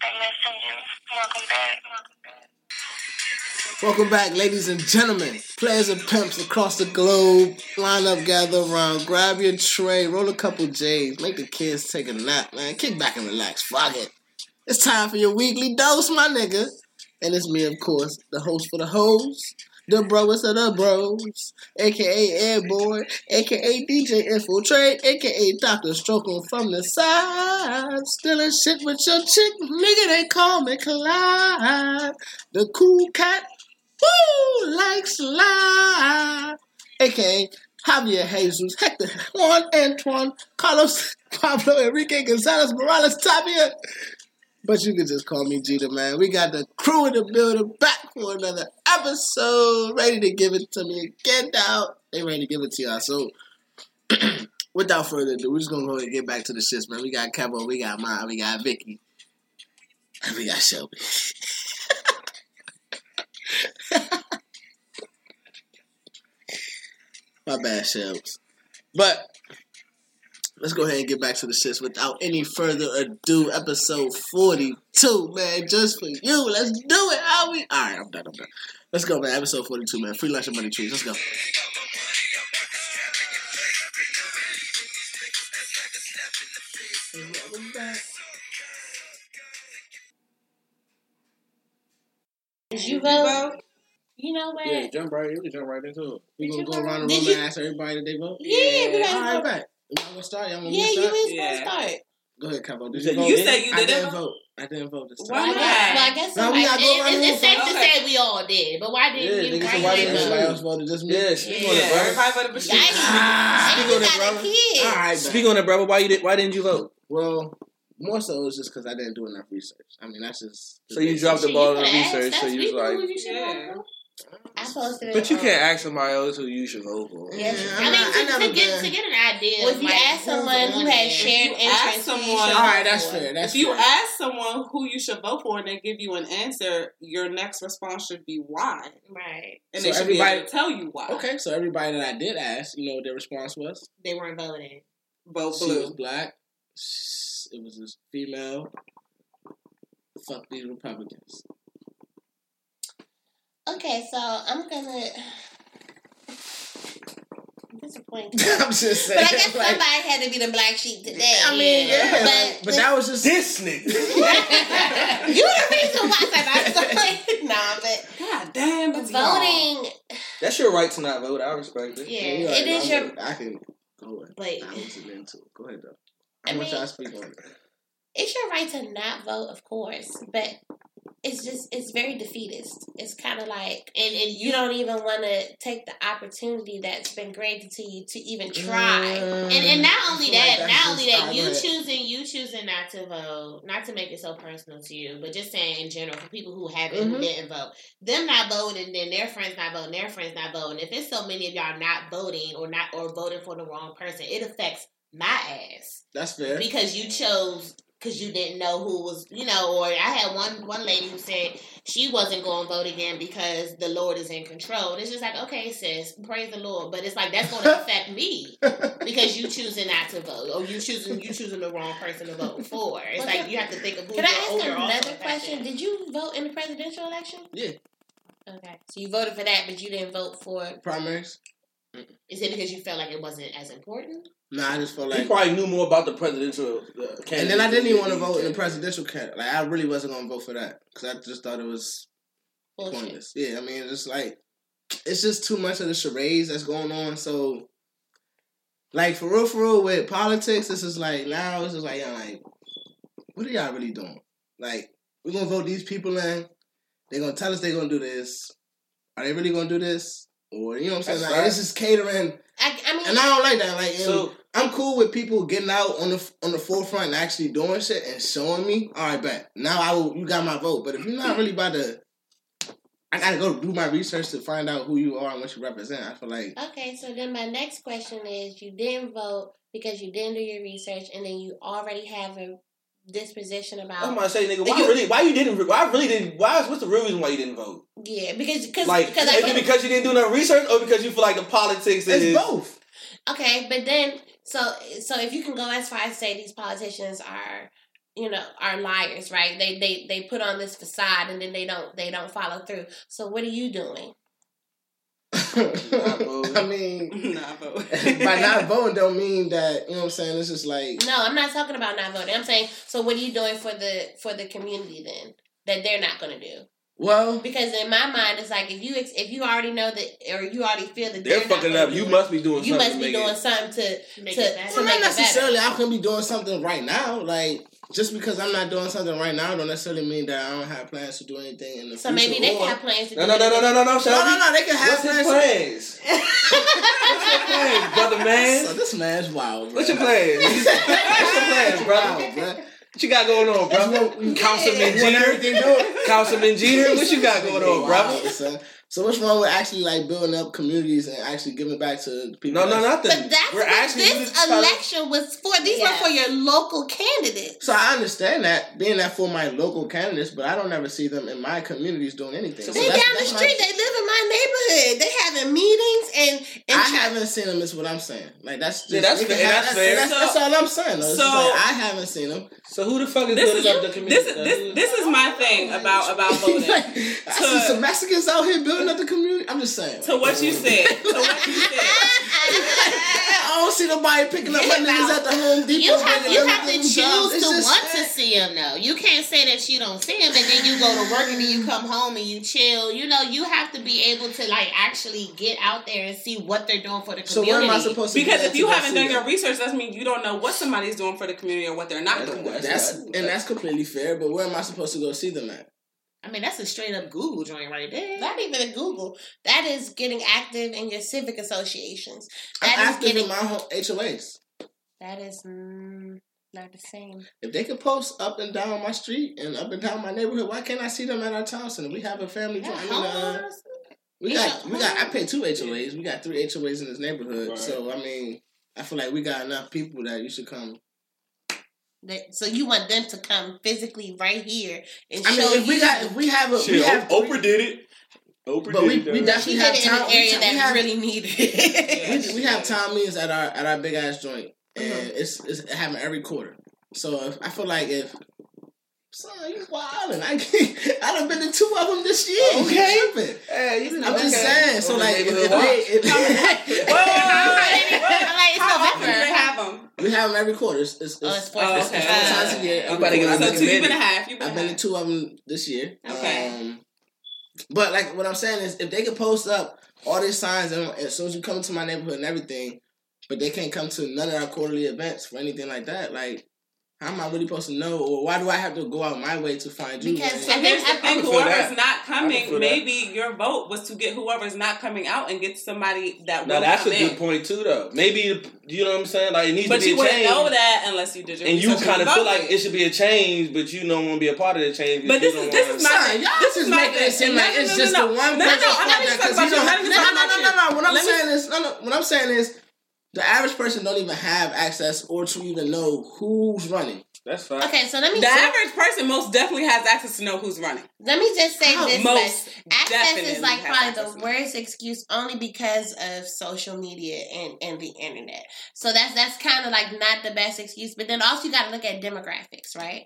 Welcome back. Welcome back, ladies and gentlemen. Players and pimps across the globe. Line up, gather around, grab your tray, roll a couple J's, make the kids take a nap, man. Kick back and relax. Fuck it. It's time for your weekly dose, my nigga. And it's me, of course, the host for the hoes, the bros of the bros, aka Airboy, aka DJ Infiltrate, aka Dr. Stroking from the side, stealing shit with your chick, nigga. They call me Clyde, the cool cat who likes live, aka Javier Jesus, Hector, Juan Antoine, Carlos, Pablo, Enrique Gonzalez, Morales, Tapia. But you can just call me Jeter, man. We got the crew in the building back for another episode, ready to give it to me again now. They ready to give it to y'all. So, without further ado, we're just gonna go and get back to the shits, man. We got Kevo, we got mine, we got Vicky, and we got Shelby. My bad, Shelbs. But let's go ahead and get back to the shits without any further ado. Episode 42, man. Just for you. Let's do it. How we? All right, I'm done. I'm done. Let's go, man. Episode 42, man. Free lunch and money trees. Let's go. Did you vote? You know what? Yeah, jump right. You can jump right into it. We gonna go around the room and ask everybody that they vote? Yeah, we All gotta right, vote. bet. Y'all gonna start? Y'all want me Yeah, to you start? is supposed Yeah. to start. Go ahead, Capo. Did You you said vote? you said you didn't didn't vote? vote. I didn't vote this time. Why I not? guess, well, I guess No, somebody, gotta go it, around it, it's safe room. to say we all did, but why didn't Yeah, you? nigga, why so why didn't didn't vote? Everybody else voted just me? Yeah, speak on it, bro. everybody voted but you. Yikes. Ah, And speak you on it, brother. All right, Speak on it, brother. Why you did? Why didn't you vote? Well, more so it's just because I didn't do enough research. I mean, that's just. So you dropped the ball you on the research. So you was people like, who you should Yeah. vote for. I posted but you can't um, ask somebody else who you should vote for. Yeah, I mean not- I to, to get to get an idea. Well, if you like, ask someone who has shared If ask interests, who you someone- All right, that's fair. That's if you fair. ask someone who you should vote for and they give you an answer, your next response should be why. right, And So they should be everybody- able to tell you why. Okay, so everybody that I did ask, you know what their response was? they weren't voting. Vote She was black. It was this female. Fuck these Republicans. Okay, so I'm gonna. I'm disappointed. I'm just saying. But I guess like, somebody had to be the black sheep today. I mean, yeah, But, like, but that was just This nigga. you the reason why I said that. nah, but God damn, it's y'all. voting. That's your right to not vote. I respect it. Yeah, you're it is I'm- your. I can go ahead. But I wasn't into it. Go ahead though. I I want y'all to speak on it. it's your right to not vote, of course, but it's just it's very defeatist. It's kind of like, and and you don't even want to take the opportunity that's been granted to you to even try. And and not only feel like that, not only that, you choosing you choosing not to vote, not to make it so personal to you, but just saying in general for people who haven't who Mhm. didn't vote, them not voting, and then their friends not voting, their friends not voting. If it's so many of y'all not voting or not or voting for the wrong person, it affects my ass That's fair. because you chose because you didn't know who was you know or i had one one lady who said she wasn't going to vote again because the lord is in control and it's just like okay sis praise the lord but it's like that's going to affect me because you choosing not to vote or you choosing you choosing the wrong person to vote for it's Well, like you have to think of who Can I ask another question? Did you vote in the presidential election? Yeah. Okay, so you voted for that, but you didn't vote for. Primaries? Is it because you felt like it wasn't as important Nah, I just felt like He like. probably knew more about the presidential uh, candidate. And then I didn't even want to vote in the presidential candidate. Like I really wasn't gonna vote for that because I just thought it was Bullshit. pointless. Yeah, I mean, it's just like it's just too much of the charades that's going on. So, like for real, for real, with politics, this is like now it's just like, yeah, like, what are y'all really doing? Like, we're gonna vote these people in. They're gonna tell us they're gonna do this. Are they really gonna do this? Or you know what I'm saying? That's Like, right. this is catering, I, I mean, and I don't like that. Like, So I'm cool with people getting out on the on the forefront and actually doing shit and showing me. All right, bet now I will. You got my vote. But if you're not really about to, I gotta go do my research to find out who you are and what you represent. I feel like Okay, so then my next question is: You didn't vote because you didn't do your research, and then you already have a disposition about. I'm about. gonna say, nigga, why You- really? Why you didn't? Why really didn't? Why? What's the real reason why you didn't vote? Yeah, because because Like, because is I it because you didn't do no research, or because you feel like the politics it's is? both. okay, but then so so if you can go as far as say these politicians are you know are liars, right? They they they put on this facade and then they don't they don't follow through. So what are you doing? I mean, Nah, but by not voting don't mean that you know what I'm saying. It's just like No, I'm not talking about not voting. I'm saying so what are you doing for the for the community then that they're not going to do? well, Because in my mind, it's like if you ex- if you already know that or you already feel that They're they're fucking gonna up. do You it, must be doing you something. must be doing it. something to Make to, it better. to well, make not it necessarily. I can be doing something right now. Like just because I'm not doing something right now, don't necessarily mean that I don't have plans to do anything in the So future. So maybe they or- have plans to No, do no, no, no, no, no, no, No, Shelby. no, no. They can have What's his plans. plans? What's your plans, brother man? So this man's wild. Bro. What's your plans? What's your plans, brother? Wild, bro. What you got going on, bro? Councilman Jeter? Councilman Jeter? What you got going on, brother? Wow, son. So what's wrong with actually like building up communities and actually giving back to people? No, no, that's- nothing. But that's We're what asking you this to election was for. These Yeah. were for your local candidates. So I understand that being that for my local candidates, but I don't ever see them in my communities doing anything. They So down that's- the that's my- street. They live in my neighborhood. They having meetings and and I try- haven't seen them. Is what I'm saying. Like that's Yeah, that's fair, have- that's fair. That's, that's all I'm saying. Though. So- like, I haven't seen them. So who the fuck is this building is up the community? this this is my thing about about voting. like, I see some Mexicans out here building up the community. I'm just saying. To what you said. To what you said. I don't see nobody picking up my niggas at the Home Depot. You have you have to choose to just- want to see him though. You can't say that you don't see him and then you go to work and then you come home and you chill. You know, you have to be able to like actually get out there and see what they're doing for the So community. where am I supposed to? Because if you haven't done your research, that means you don't know what somebody's doing for the community or what they're not That's- doing. that's- That's That's- and that's completely fair. But where am I supposed to go see them at? I mean, that's a straight up Google joint right there. Not even a Google. That is getting active in your civic associations. I'm That is active getting. in my home HOAs. That is mm, not the same. If they can post up and down my street and up and down my neighborhood, why can't I see them at our town center? We have a family. Yeah, joint. I mean, uh, we got we got. I pay two HOAs. We got three HOAs in this neighborhood. Right. So I mean, I feel like we got enough people that you should come. That, so you want them to come physically right here and I show mean, if we got if we have a we have Oprah did it. Oprah But did we- it. we though. definitely she have did it in time- an area we that have- really needed it. we, we have town meetings at our at our big ass joint, and Mhm. it's it's happening every quarter. So if, I feel like if son, you wildin', I can't, I done been to two of them this year. Okay. You tripping. Hey, you I'm just saying. So On like, if, if they, if, have them? we have them every quarter. It's, it's, Oh, it's, it's four Oh, it's, okay. it's four times a year. I'm every about to get quarter. on So the two, you've been a half. You've been I've been to two of them this year. Okay. Um, but like what I'm saying is, if they could post up all these signs, and as soon as you come to my neighborhood and everything, but they can't come to none of our quarterly events for anything like that, like. How am I really supposed to know, or why do I have to go out my way to find you? Because man? So I here's think the thing: I can feel whoever's that. not coming, feel that. maybe your vote was to get whoever's not coming out and get somebody that will Now that's a good in. point too, though. Maybe you know what I'm saying. Like it needs But to be But you wouldn't change, know that unless you did your and you kind of feel like it should be a change, but you don't want to be a part of the change. But because this is don't this is my Son, y'all this just is my making it thing. seem No, like no, it's no, just no, the no. one No, no, person no. I'm not that- even because talking you about don't- you. I'm not even No, talking no, about no, no, no. What I'm Let me- saying is, no, no. What I'm saying is, the average person don't even have access or to even know who's running. That's fine. Okay, so let me The so- average person most definitely has access to know who's running. let me just say How this: most access is like probably the worst excuse, only because of social media and and the internet. So that's that's kind of like not the best excuse. But then also you got to look at demographics, right?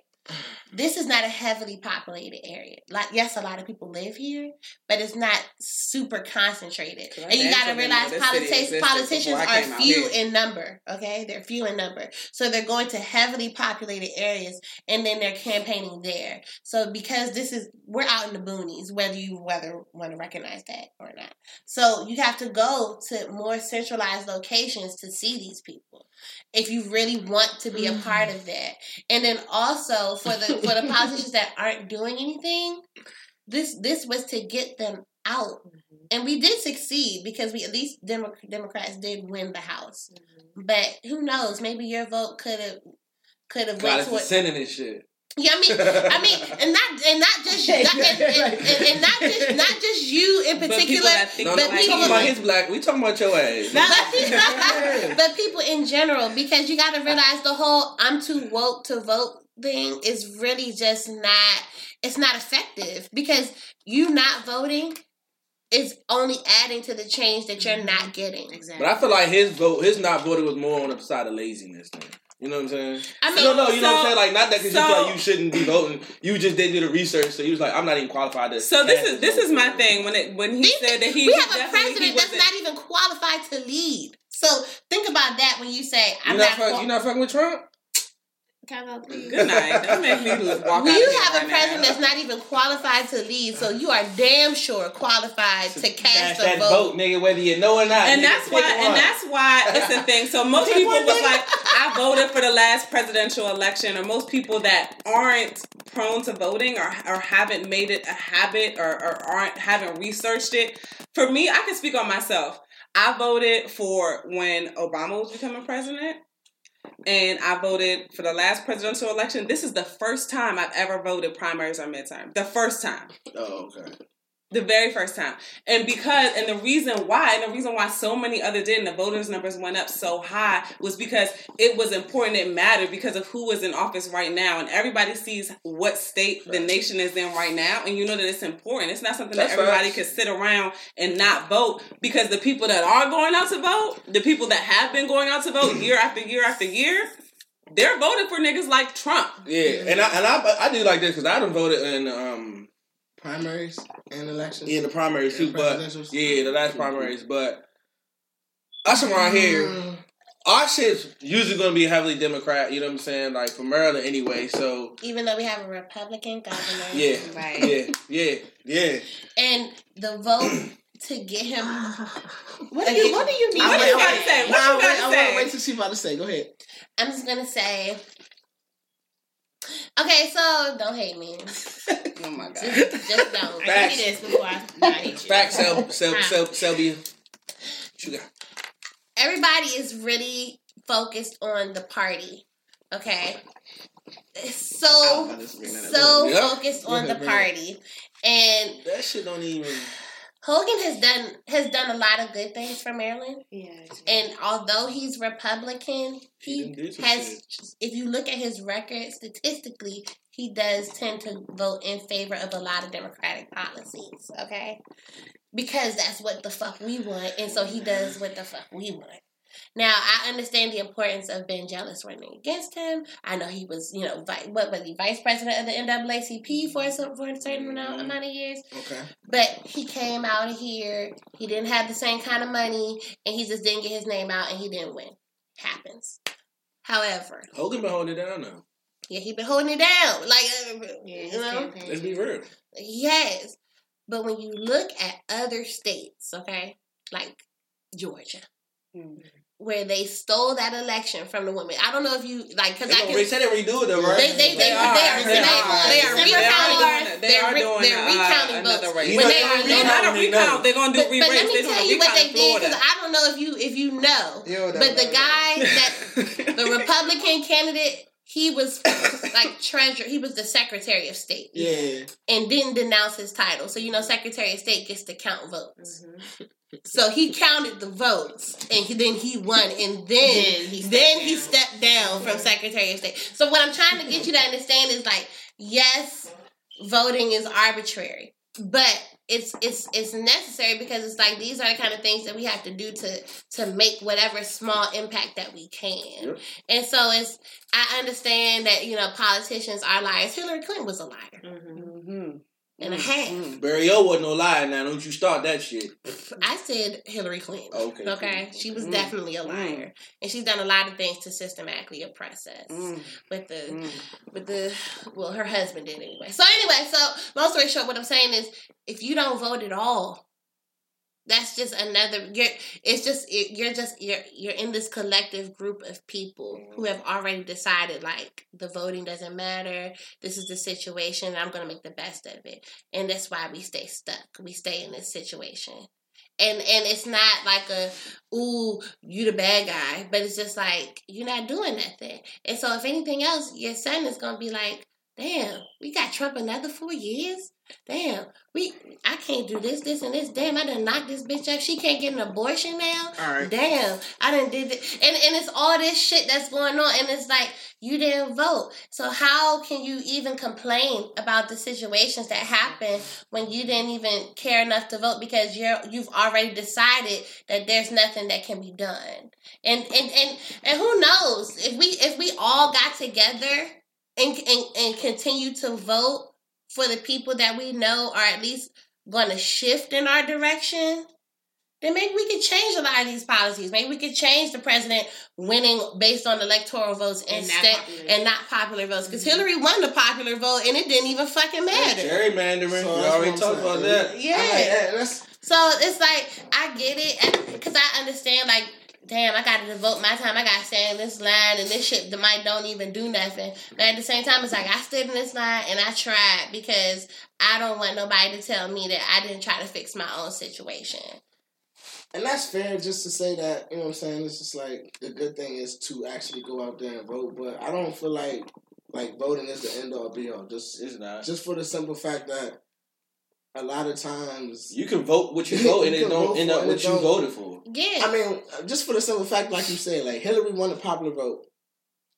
This is not a heavily populated area. Like, yes, a lot of people live here, but it's not super concentrated. And you got to realize politicians existed politicians before I are few in number. Okay, they're few in number, so they're going to heavily populated areas, and then they're campaigning there. So because this is we're out in the boonies, whether you whether want to recognize that or not. So you have to go to more centralized locations to see these people if you really want to be a part of that. And then also for the for the politicians that aren't doing anything, this this was to get them out. Mm-hmm. And we did succeed because we at least Demo- Democrats did win the House. Mm-hmm. But who knows? Maybe your vote could have could have God, went it's toward. sending this shit. Yeah, I mean, I mean, and not and not just not, and, and, and, and not just not just you in But people particular, No, but no, we people talking about his black. We talking about your ass. but, but people in general, because you got to realize the whole "I'm too woke to vote" thing is really just not. It's not effective because you not voting is only adding to the change that you're not mm-hmm. getting. Exactly. But I feel like his vote, his not voting was more on the side of laziness. Then. You know what I'm saying? I mean, no, no, you know what I'm saying? Like, not that because you so- feel like you shouldn't be voting. You just didn't do the research, so you was like, I'm not even qualified to. So this is this vote. is my thing when it when he These- said that he we he have a president that's wasn't- even qualified to lead. So think about that when you say You I'm not, not. fuck, qual- you not fucking with Trump? Can I please? Good night. Don't make me walk When out you of have a right president now. that's not even qualified to lead, so you are damn sure qualified to Cast cast a that vote. vote, nigga, whether you know or not. and nigga, that's pick why one. and that's why it's a thing. So most people one, was nigga. like, I voted for the last presidential election, or most people that aren't prone to voting or or haven't made it a habit or, or aren't haven't researched it. For me, I can speak on myself. I voted for when Obama was becoming president. And I voted for the last presidential election. This is the first time I've ever voted primaries or midterm. The first time. Oh, okay. The very first time. And because, and the reason why, and the reason why so many other did, and the voters' numbers went up so high was because it was important, it mattered because of who was in office right now. And everybody sees what state the nation is in right now, and you know that it's important. It's not something That's that everybody facts. can sit around and not vote because the people that are going out to vote, the people that have been going out to vote year after year after year, they're voting for niggas like Trump. Yeah, and I and I, I do like this because I done voted in um Primaries and elections. in the primaries too, Yeah, but yeah, the last primaries, but us around here, Mm, our shit's usually gonna be heavily Democrat. You know what I'm saying? Like for Maryland anyway. So Even though we have a Republican governor, yeah, right? yeah, yeah, yeah. And the vote to get him. What do you What do you need? What Wait, you wait, gotta say? What Nah, you wait, gotta I say? want to wait to see what to say. Go ahead. I'm just gonna say. Okay, so don't hate me. Oh my God. Just, just don't. Facts. Give me this before I, I hate you. Fact, Sel, Sel, Sel, Selby. What you got? Everybody is really focused on the party. Okay. So this bring that up. so focused on the bring it up. party, and That shit don't even. Hogan has done has done a lot of good things for Maryland. Yeah. And although he's Republican, He he has. If you look at his record statistically, he does tend to vote in favor of a lot of Democratic policies. Okay, because that's what the fuck we want, and so he does what the fuck we want. Now I understand the importance of Ben Jealous running against him. I know he was, you know, vi- what was he, vice president of the NAACP for some for a certain amount, amount of years. Okay. But he came out of here. He didn't have the same kind of money, and he just didn't get his name out, and he didn't win. Happens. However, Hogan been holding it down now. yeah, he been holding it down. Like, uh, Yeah, you know, campaign. Let's be real. he has. But when you look at other states, okay, like Georgia, Mm. Where they stole that election from the women. I don't know if you like because They I gonna can. re- say they redo it though, right? They they they, they They are are. they are They they are. they are They are recounting doing- they they're are re- doing, they're uh, recounting another votes. race. You When know, they they are don't They're do not a They recount. know. They're gonna do but, but re-race. let me They're tell gonna you what recount they in did because Florida. I don't know if you if you know, Yo, that- but the guy that the Republican candidate he was like treasurer. He was the Secretary of State Yeah. and didn't denounce his title. So you know, Secretary of State gets to count votes. Mhm. So he counted the votes, and he, then he won, and then Then he stepped then he down. stepped down from Secretary of State. So what I'm trying to get you to understand is like, yes, voting is arbitrary, but it's it's it's necessary because it's like these are the kind of things that we have to do to to make whatever small impact that we can. Yep. And so it's I understand that you know politicians are liars. Hillary Clinton was a liar Mhm. And a half. Mhm. Barry O wasn't no liar. now. Don't you start that shit. I said Hillary Clinton. Okay. Okay, she was Mm. definitely a liar, and she's done a lot of things to systematically oppress us Mm. with the Mm. with the well, her husband did anyway. So anyway, so long story short, what I'm saying is, if you don't vote at all, that's just another. You're it's just you're just you're you're in this collective group of people who mm-hmm. have already decided like the voting doesn't matter. This is the situation. I'm going to make the best of it, and that's why we stay stuck. We stay in this situation. And and it's not like a ooh you the bad guy, but it's just like you're not doing nothing. And so if anything else, your son is gonna be like, damn, we got Trump another four years. Damn, we I can't do this, this, and this. Damn, I done knocked this bitch up. She can't get an abortion now. Right. Damn, I done did it, and and it's all this shit that's going on, and it's like you didn't vote. So how can you even complain about the situations that happen when you didn't even care enough to vote because you're you've already decided that there's nothing that can be done. And and and and who knows if we if we all got together and and, and continue to vote for the people that we know are at least going to shift in our direction, then maybe we could change a lot of these policies. Maybe we could change the president winning based on electoral votes And not instead popular. and not popular votes. Because mm-hmm. Hillary won the popular vote and it didn't even fucking matter. Gerrymandering. So we that's already I'm talked about that. Yeah. Like, that's- So it's like I get it because I understand. Like, damn, I got to devote my time. I got to stand in this line, and this shit that might don't even do nothing. But at the same time, it's like I stood in this line and I tried because I don't want nobody to tell me that I didn't try to fix my own situation. And that's fair just to say that, you know what I'm saying? It's just like the good thing is to actually go out there and vote, but I don't feel like like voting is the end all be all. Just It's not. just for the simple fact that a lot of times You can vote what you vote, and You it don't end up what you don't- voted for, Yeah. I mean, just for the simple fact, like you said, like Hillary won the popular vote,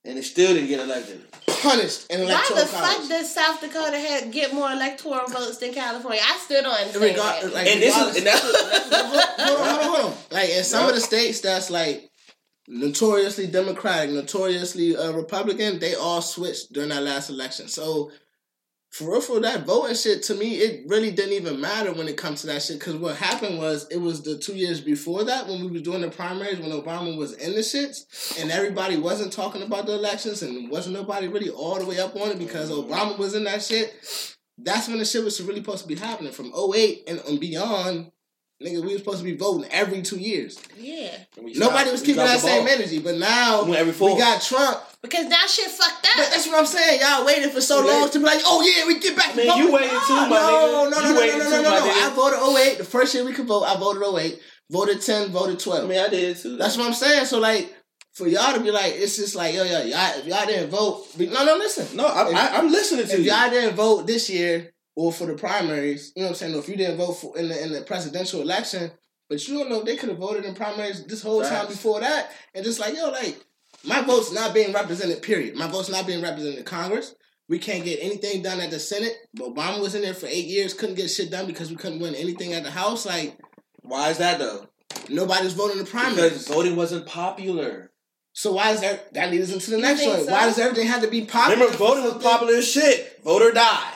and it still didn't get elected. punished in Why electoral the fuck does South Dakota have, get more electoral votes than California? I still don't understand Regard- that. like, And this is and that's what, that's what hold on, hold on, hold on. Like in some of the states that's like notoriously Democratic, notoriously uh, Republican, they all switched during that last election. So for real, for that voting shit, to me, it really didn't even matter when it comes to that shit. Because what happened was, it was the two years before that when we were doing the primaries, when Obama was in the shits, and everybody wasn't talking about the elections, and wasn't nobody really all the way up on it because Obama was in that shit. That's when the shit was really supposed to be happening. From 08 and, and beyond, nigga, we were supposed to be voting every two years. yeah. we Nobody stopped- was keeping that same ball. energy, but now We every four. we got Trump. Because now shit fucked But up. that's what I'm saying. Y'all waited for so Too late. long to be like, oh yeah, we get back. I mean, to you voting. waited too, my no, nigga. No, no, You no, no, no, no, no, no. I voted 08. The first year we could vote, I voted 08. Voted 10, voted 12. I mean, I did too. That's what I'm saying. So like, for y'all to be like, it's just like, yo, yo, y'all, if y'all didn't vote, be- no, no, listen. no, I, If- I, I'm listening to you. If you. y'all didn't vote this year or for the primaries, you know what I'm saying? Or if you didn't vote for in the in the presidential election, but you don't know if they could have voted in primaries this whole time before that, and just like yo, like my vote's not being represented. Period. My vote's not being represented in Congress. We can't get anything done at the Senate. Obama was in there for eight years, couldn't get shit done because we couldn't win anything at the House. Like Why is that though? nobody's voting in the primaries. Because voting wasn't popular. so why is that? That leads us into the You next one. so? Why does everything have to be popular? Remember, voting was popular as shit. Vote or die.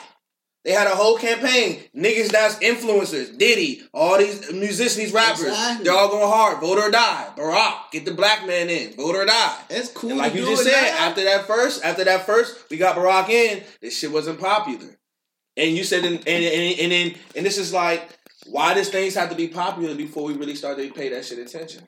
They had a whole campaign. Niggas that's influencers, Diddy, all these musicians, these rappers, Exactly. they're all going hard. Vote or die. Barack, get the black man in. Vote or die. It's cool. And like to you do just it said, now. after that first, after that first, we got Barack in. This shit wasn't popular. And you said, and and and, and then and this is like, why does things have to be popular before we really start to pay that shit attention?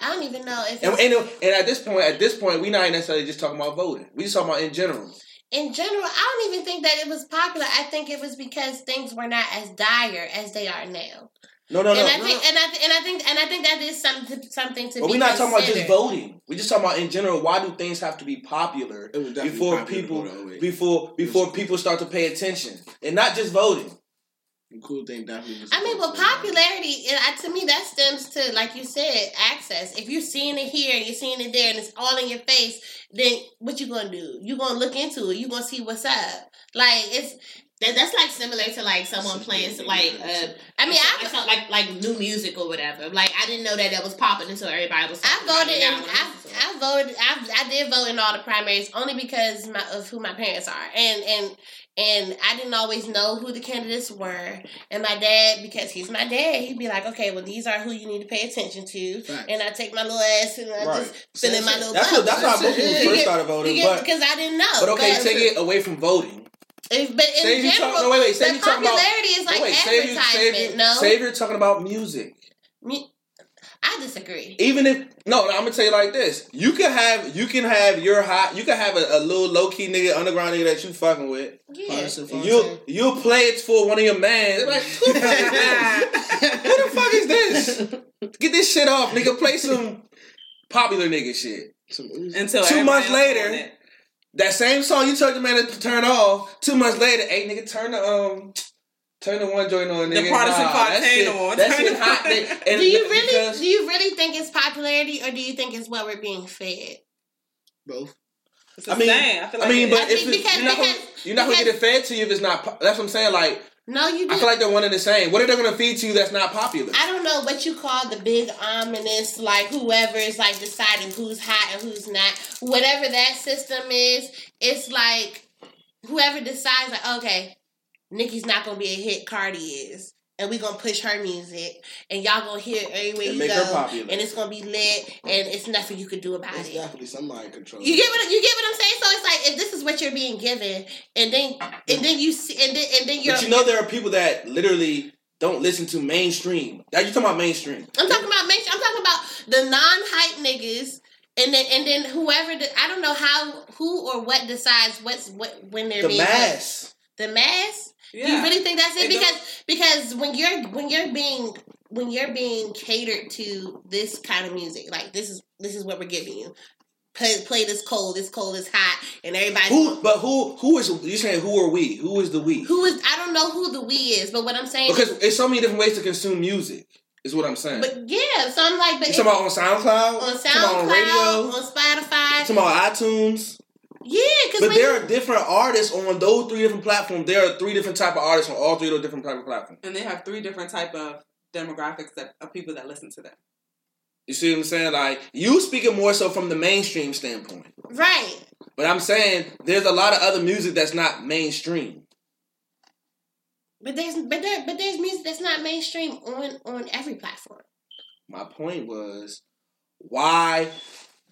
I don't even know if And, it's, and, and at this point, at this point, we not necessarily just talking about voting. We just talking about in general. In general, I don't even think that it was popular. I think it was because things were not as dire as they are now. No, no, no. and I no, think, no. and I, th- and I think, and I think that is something, something to But be. we're not talking about just voting. We're just talking about in general. Why do things have to be popular It was definitely before popular people to vote 08. before before people start to pay attention and not just voting? The cool thing definitely was. I mean, well, popularity, I, to me, that stems to, like you said, access. If you're seeing it here and you're seeing it there and it's all in your face, then what you gonna do? You gonna look into it. You gonna see what's up. Like it's. That, that's like similar to like someone playing like uh I mean, I I felt like like new music or whatever. Like I didn't know that that was popping until everybody was. I voted in. I, listen to it. I voted. I, I did vote in all the primaries only because my, of who my parents are, and and and I didn't always know who the candidates were. And my dad, because he's my dad, he'd be like, "Okay, well, these are who you need to pay attention to." Facts. And I take my little ass and I Right. just fill in my little. That's what. That's box. how most people Yeah, first started voting. Because But because I didn't know. but okay, But- take it away from voting. if- but in Say you general, talk. No, wait, wait. Say the you talking about. is like no, wait, say you, advertisement. say you, no, say you're talking about music. Me- I disagree. Even if no, no, I'm gonna tell you like this: you can have you can have your hot, you can have a, a little low key nigga, underground nigga that you fucking with. Yeah. You'll you'll play it for one of your mans. They're like, who the fuck is this? Who the fuck is this? Get this shit off, nigga. Play some popular nigga shit. Until Two months later. That same song you told the man to turn off. Two months later, hey nigga, turn the um, turn the one joint on. The Nigga. Pardison Nah, that Fontaine shit- on. That Turn shit it hot. They- and do you because- really do you really think it's popularity or do you think it's what we're being fed? Both. It's I mean- same. I feel I like mean, but I if it's, because- you're not gonna, you're not gonna get it fed to you if it's not. That's what I'm saying. Like No, you do. I feel like they're one and the same. What are they gonna feed to you that's not popular? I don't know what you call the big ominous, like whoever is like deciding who's hot and who's not. Whatever that system is, it's like whoever decides, like, okay, Nicki's not gonna be a hit, Cardi is. And we gonna push her music, and y'all gonna hear it everywhere And you make go, her popular. and it's gonna be lit, and it's nothing you could do about There's it. definitely somebody control. You get what you get what I'm saying? So it's like if this is what you're being given, and then and then you see, and then and then you're. But you know there are people that literally don't listen to mainstream. Now you talking about mainstream? I'm talking about mainstream. I'm talking about the non-hype niggas, and then and then whoever. The, I don't know how who or what decides what's what when they're The being mass. The mass. Yeah. Do you really think that's it? It because because when you're when you're being when you're being catered to this kind of music, like this is this is what we're giving you. Play, play this cold, this cold is hot, and everybody. Who? But who? Who is you saying? Who are we? Who is the we? who is I don't know who the we is, but what I'm saying Because it's so many different ways to consume music. Is what I'm saying. But yeah, so I'm like, but you talking about on SoundCloud? on about on SoundCloud, radio? on Spotify, talking about iTunes? Yeah, because But there are different artists on those three different platforms. There are three different type of artists on all three of those different type of platforms. and they have three different type of demographics that of people that listen to them. You see what I'm saying? Like you speaking more so from the mainstream standpoint. right. But I'm saying there's a lot of other music that's not mainstream. But there's but there but there's music that's not mainstream on on every platform. My point was, why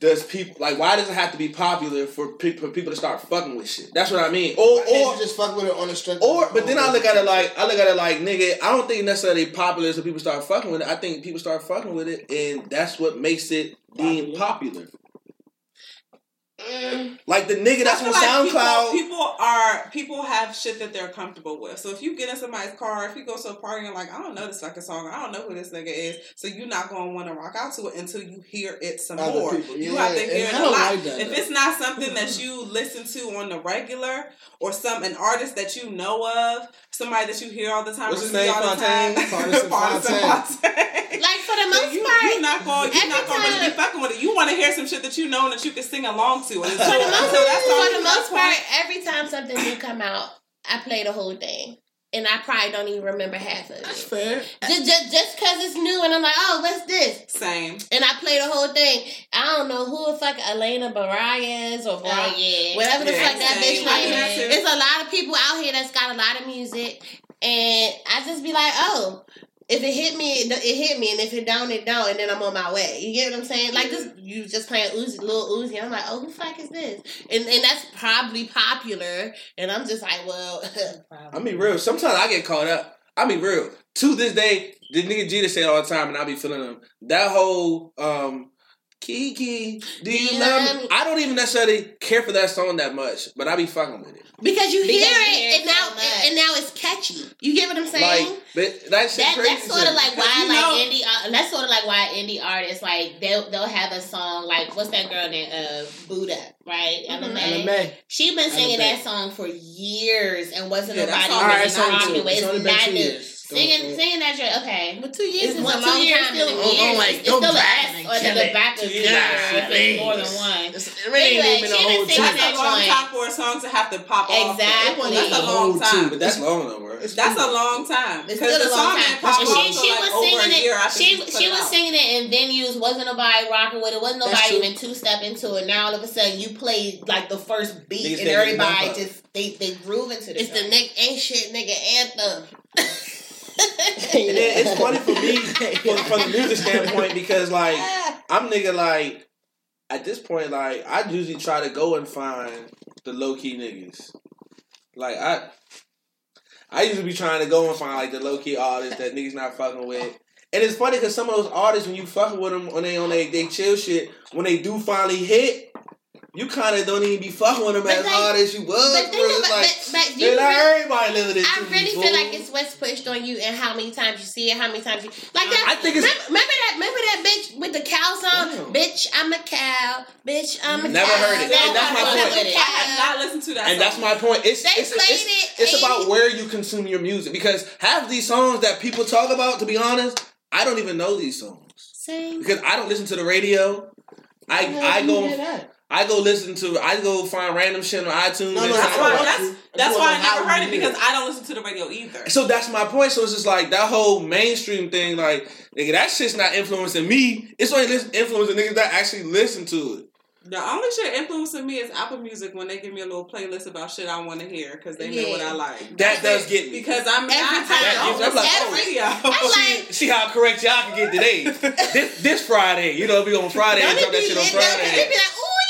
does people like? Why does it have to be popular for, pe- for people to start fucking with shit? That's what I mean. Or or you just fuck with it on the strength. or, but then I look at it like I look at it like nigga. I don't think necessarily popular so people start fucking with it. I think people start fucking with it, and that's what makes it being popular. Mm, Like the nigga that's on feel like SoundCloud. People, people are people have shit that they're comfortable with. So if you get in somebody's car, if you go to a party and like, I don't know this fucking song, I don't know who this nigga is, so you're not gonna want to rock out to it until you hear it some Other more. people, You yeah, have to and hear it a lot. like that, if though. it's not something that you listen to on the regular, or some an artist that you know of, somebody that you hear all the time, What's or his see name, all the Fontaine? time, Pardison Pardison Fontaine. Fontaine. like for the most you, part, you're not going. You're not every going to really be fucking with it. You want to hear some shit that you know and that you can sing along to. And so, for the most, so that's for the most for part, every time something new come out, I play the whole thing, and I probably don't even remember half of That's it. fair. Just just just cause it's new, and I'm like, oh, what's this? Same. And I play the whole thing. I don't know who the fuck Elena Barayas or Oh yeah. whatever the Yeah, fuck that bitch I do name that is. too. It's a lot of people out here that's got a lot of music, and I just be like, oh. If it hit me, it it hit me, and if it don't, it don't, and then I'm on my way. You get what I'm saying? Like this, you just playing Uzi, little Uzi. I'm like, oh, who the fuck is this? And and that's probably popular, and I'm just like, well, I mean, real. Sometimes I get caught up. I mean, real. To this day, the nigga Jeter say it all the time, and I be feeling him. That whole um, Kiki, do you love me? I don't even necessarily care for that song that much, but I be fucking with it. because you Because hear you it, hear it and now so and now it's catchy. You get what I'm saying? Like, but that shit That, crazy. that's sort of like why you like know- indie uh, that's sort of like why indie artists like they'll they'll have a song like what's that girl named uh Buddha right Mhm. Ella Mai Ella she been singing Ella that song for years and wasn't Yeah, that nobody song- really Alright, it's only two. with. It's only been not two new years. Singing Don't- singing that joint okay But two years it's is a one long two years time. still to a me. Oh, like, it's, it's go still an back S or kill the back of Two good if it's more than one It's, it really ain't even a whole been two. That's a long time for a song to have to pop off. Exactly. That's a long Whole two, time. But that's long though. It's That's a long time. It's Because still a long time. pop And off she, till she like was singing it. She she it was out. singing it in venues. Wasn't nobody rocking with it. Wasn't nobody even two step into it. Now all of a sudden you play like the first beat Niggas and everybody just they they groove into the. It's the joint. neck ain't shit nigga anthem. And then it's funny for me from, from the music standpoint because like I'm nigga like at this point like I usually try to go and find the low key niggas. Like I I usually be trying to go and find like the low key artists that niggas not fucking with. And it's funny because some of those artists when you fucking with them when they on they, they chill shit when they do finally hit, you kind of don't even be fucking with them But as like- hard as you was. But bro. think It's about, like, but, but they you not really- everybody listening to I you, really fool. feel like it's what's pushed on you and how many times you see it, how many times you like that. I think it's- remember, remember that. Remember that bitch with the cow song. Damn. Bitch, I'm a cow. Bitch, I'm a cow. Never cow. heard it. And that's my point. a I cow. have not listened to that. And that's my point. It's They it's, played it's, it it's about where you consume your music because half these songs that people talk about, to be honest, I don't even know these songs Same. because I don't listen to the radio. I How I go hear that? I go listen to I go find random shit on iTunes. No, no, That's I why. That's that's I why I never heard it because it. I don't listen to the radio either. So that's my point. So it's just like that whole mainstream thing, like nigga, that shit's not influencing me. It's only influencing niggas that actually listen to it. The only shit influencing me is Apple Music when they give me a little playlist about shit I want to hear because they know what I like. That does get me. Because I'm Every not time. That, oh, oh, I'm like, listen every- radio. I'm like, See, see how correct y'all can get today. this this Friday, you know, be on Friday and don't drop that shit on lit though? 'Cause They Friday. be like, ooh, you know me.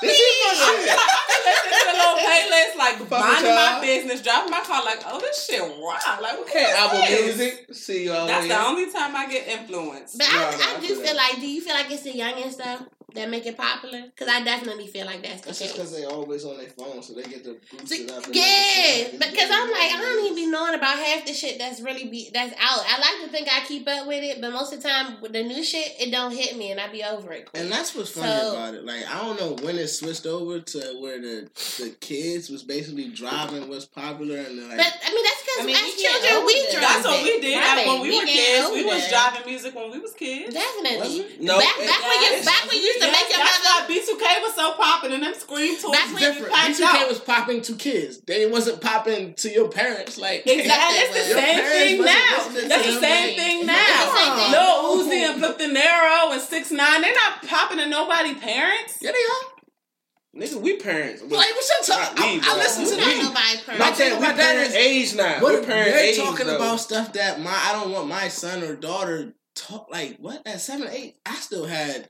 This is my I'm shit. listening to the little playlist, like with minding my business, driving my car, like, oh, this shit wow. Like, what Okay, Apple this? Music. See y'all. That's the only time I get influenced. But No, no, I, I I do feel feel like, do you feel like it's the youngins though that make it popular? Because I definitely feel like that's the That's just case. because they always on their phone, so they get to boost See, it up. Yeah, make it sound because I'm like, I don't even be knowing about half the shit that's really be that's out. I like to think I keep up with it, but most of the time with the new shit, it don't hit me, and I be over it. quick. And that's what's funny So- about it. Like I don't know when it switched over to where the the kids was basically driving what's popular and like But I mean, that's because I mean, as we get children we older. drive. That's what we did Right. when we, We were get kids. We was driving music when we was kids. Definitely. No, back back when you back when you used to Yes, make your that's mother. why B2K was so popping and them Scream Tours. Back when- different. packed B2K out. was popping to kids. They wasn't popping to your parents. Like Exactly. It's the Your same thing now. That's the same thing It's now. the same thing. Lil Uzi and Flipp Dinero and Six Nine, they're not popping to nobody parents. Yeah, they are. nigga, we parents. Like what's your talk? I, I listen to Not me. nobody My parents. I'm saying we My dad parents is- age now. What We're parent they're age. talking though. about stuff that my I don't want my son or daughter talk like what at seven eight I still had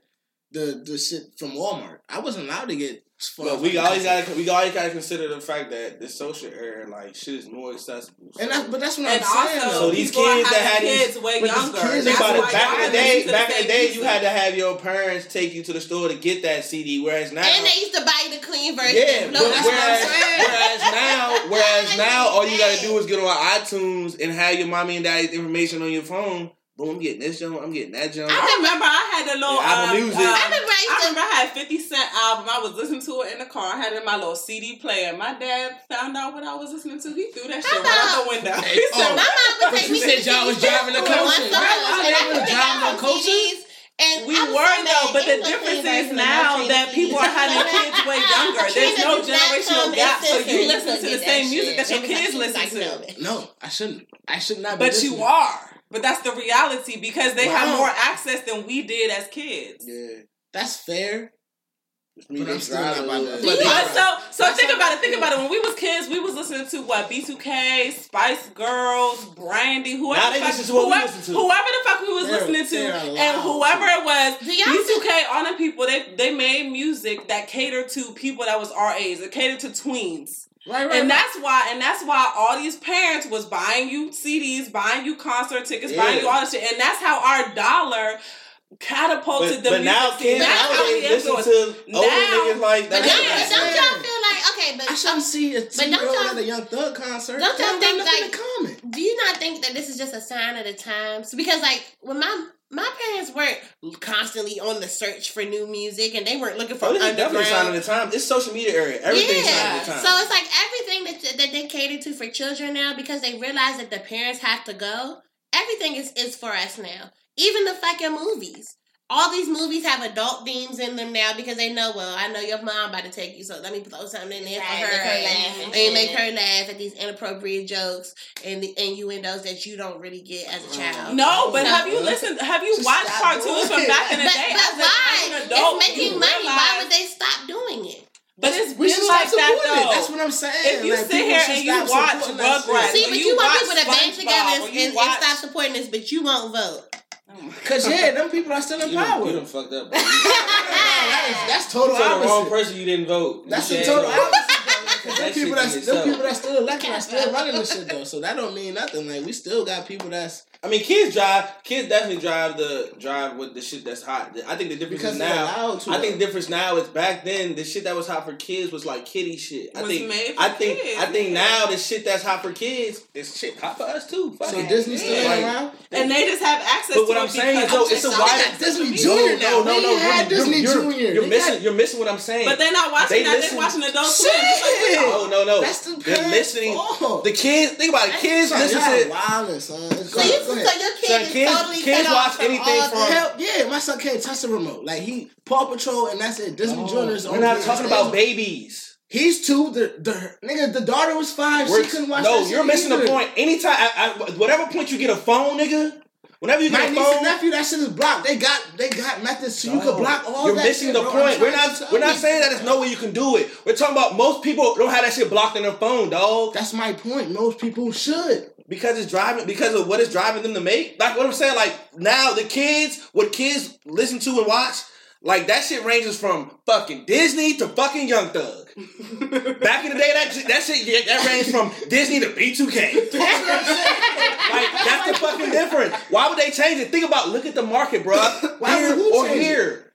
the the shit from Walmart. I wasn't allowed to get. But we always gotta we always gotta consider the fact that the social era like shit is more accessible. And that's but that's what And I'm saying. also, though. So these kids that having had these- kids way younger. kids- That's about it. Back in the day, back in the day, music. you had to have your parents take you to the store to get that CD. Whereas now, And they used to buy the clean version. yeah, No, but that's what I'm whereas, saying. whereas now, whereas now, all you gotta do is get on iTunes and have your mommy and daddy's information on your phone. Boom, I'm getting this junk, I'm getting that junk. I remember I had a little Yeah, Apple um, Music. um, I remember I used I remember I had 50 Cent album. I was listening to it in the car. I had it in my little CD player. My dad found out what I was listening to. He threw that shit right out the window. Hey, He said, oh. My mom would But take you me said to the y'all was driving the coaches. culture. once Right? I and was would pick driving the culture. CDs, And We I was were so though, but the difference is now that people are having kids way younger. There's no generational gap, so you listen to the same music that your kids listen to. no. no, I shouldn't. I should not. Be But you are. But that's the reality because they have more access than we did as kids. yeah, That's fair. Me But I'm just still not about a to- little- Do you- But so, so That's think about it. Think about it. When we was kids, we was listening to what B2K, Spice Girls, Brandy, whoever. The fuck, listen we whoever, listen to. Whoever the fuck we was They're- listening to, and whoever it was, B2K, all the people, they they made music that catered to people that was our age. It catered to tweens. Right, right. And right. that's why, and that's why all these parents was buying you CDs, buying you concert tickets, buying you all this shit, and that's how our dollar catapulted But, the but music now kids That's how we nowadays listen influenced. to older niggas like But that. don't, Yeah. but don't y'all feel like okay? But I shouldn't um, see a don't two year old y'all- at a Young Thug concert. don't y'all think, like- do you not think that this is just a sign of the times? Because like when my my parents weren't constantly on the search for new music and they weren't looking for Oh, this is definitely sign of the time. It's social media era. Everything's yeah. sign of the time. So it's like everything that that they cater to for children now because they realize that the parents have to go. Everything is is for us now. Even the fucking movies. All these movies have adult themes in them now because they know, well, I know your mom about to take you, so let me throw something in there Right, for make her. her and- laugh and and make her laugh at these inappropriate jokes and the innuendos that you don't really get as a mm. child. No, but So- have you listened? Have you Just watched stop cartoons from back in the But, day? but as, a, why? as an adult, it's making you money. Why would they stop doing it? But it's We been should like stop that supporting it. though. That's what I'm saying. If you Like, sit people here should and you watch supporting that shit. Rugrats, See, but you you, want people to band together and, and stop supporting this, but you won't vote. Cause yeah, them people are still in you done, power. you done fucked up. that is, that's total You told the wrong person you didn't vote. That's the total opposite. Though. That them people shit that's them people that's still elected are still running this shit though. So that don't mean nothing. Like we still got people that's I mean, kids drive. Kids definitely drive the drive with the shit that's hot. I think the difference because is now. to. I think the difference now is back then the shit that was hot for kids was like kiddie shit. I Was think made for I think kids, I think yeah. now the shit that's hot for kids is shit hot for us too. Fuck so it. Disney still Yeah. around. And they just have access to But what I'm saying is, though, it's a wide- Disney no, Junior no, no, no. We Disney you're, Junior. you're missing. You're missing what I'm saying. But they're not watching They that. listen- They're watching Adult Swim. Shit. no, oh, no, no. That's the They're listening. fault. The kids. Think about it. Kids listen to. wilding, son. It's- So, you, so your kid Son, is kids- totally kids cut watch off from anything all from- the- Hell yeah, my son can't touch the remote. Like he Paw Patrol and that's it. Disney Junior is We're not talking that about babies. He's two. The the nigga, the daughter was 5 We're- she couldn't watch. no, you're missing either. the point. Anytime, I, I, whatever point you get a phone, nigga. Whenever you My get a niece and phone, nephew, that shit is blocked. They got they got methods so you can oh, block all You're that missing shit, the bro. point. We're not. We're not saying that there's no way you can do it. We're talking about most people don't have that shit blocked in their phone, dog. That's my point. Most people should. Because it's driving. Because of what it's driving them to make. Like what I'm saying. Like now, the kids, what kids listen to and watch. Like that shit ranges from fucking Disney to fucking Young Thug. Back in the day, that that shit yeah, that ranged from Disney to B2K. like that's the fucking difference. Why would they change it? Think about look at the market, bro. Why here would who or change it? here,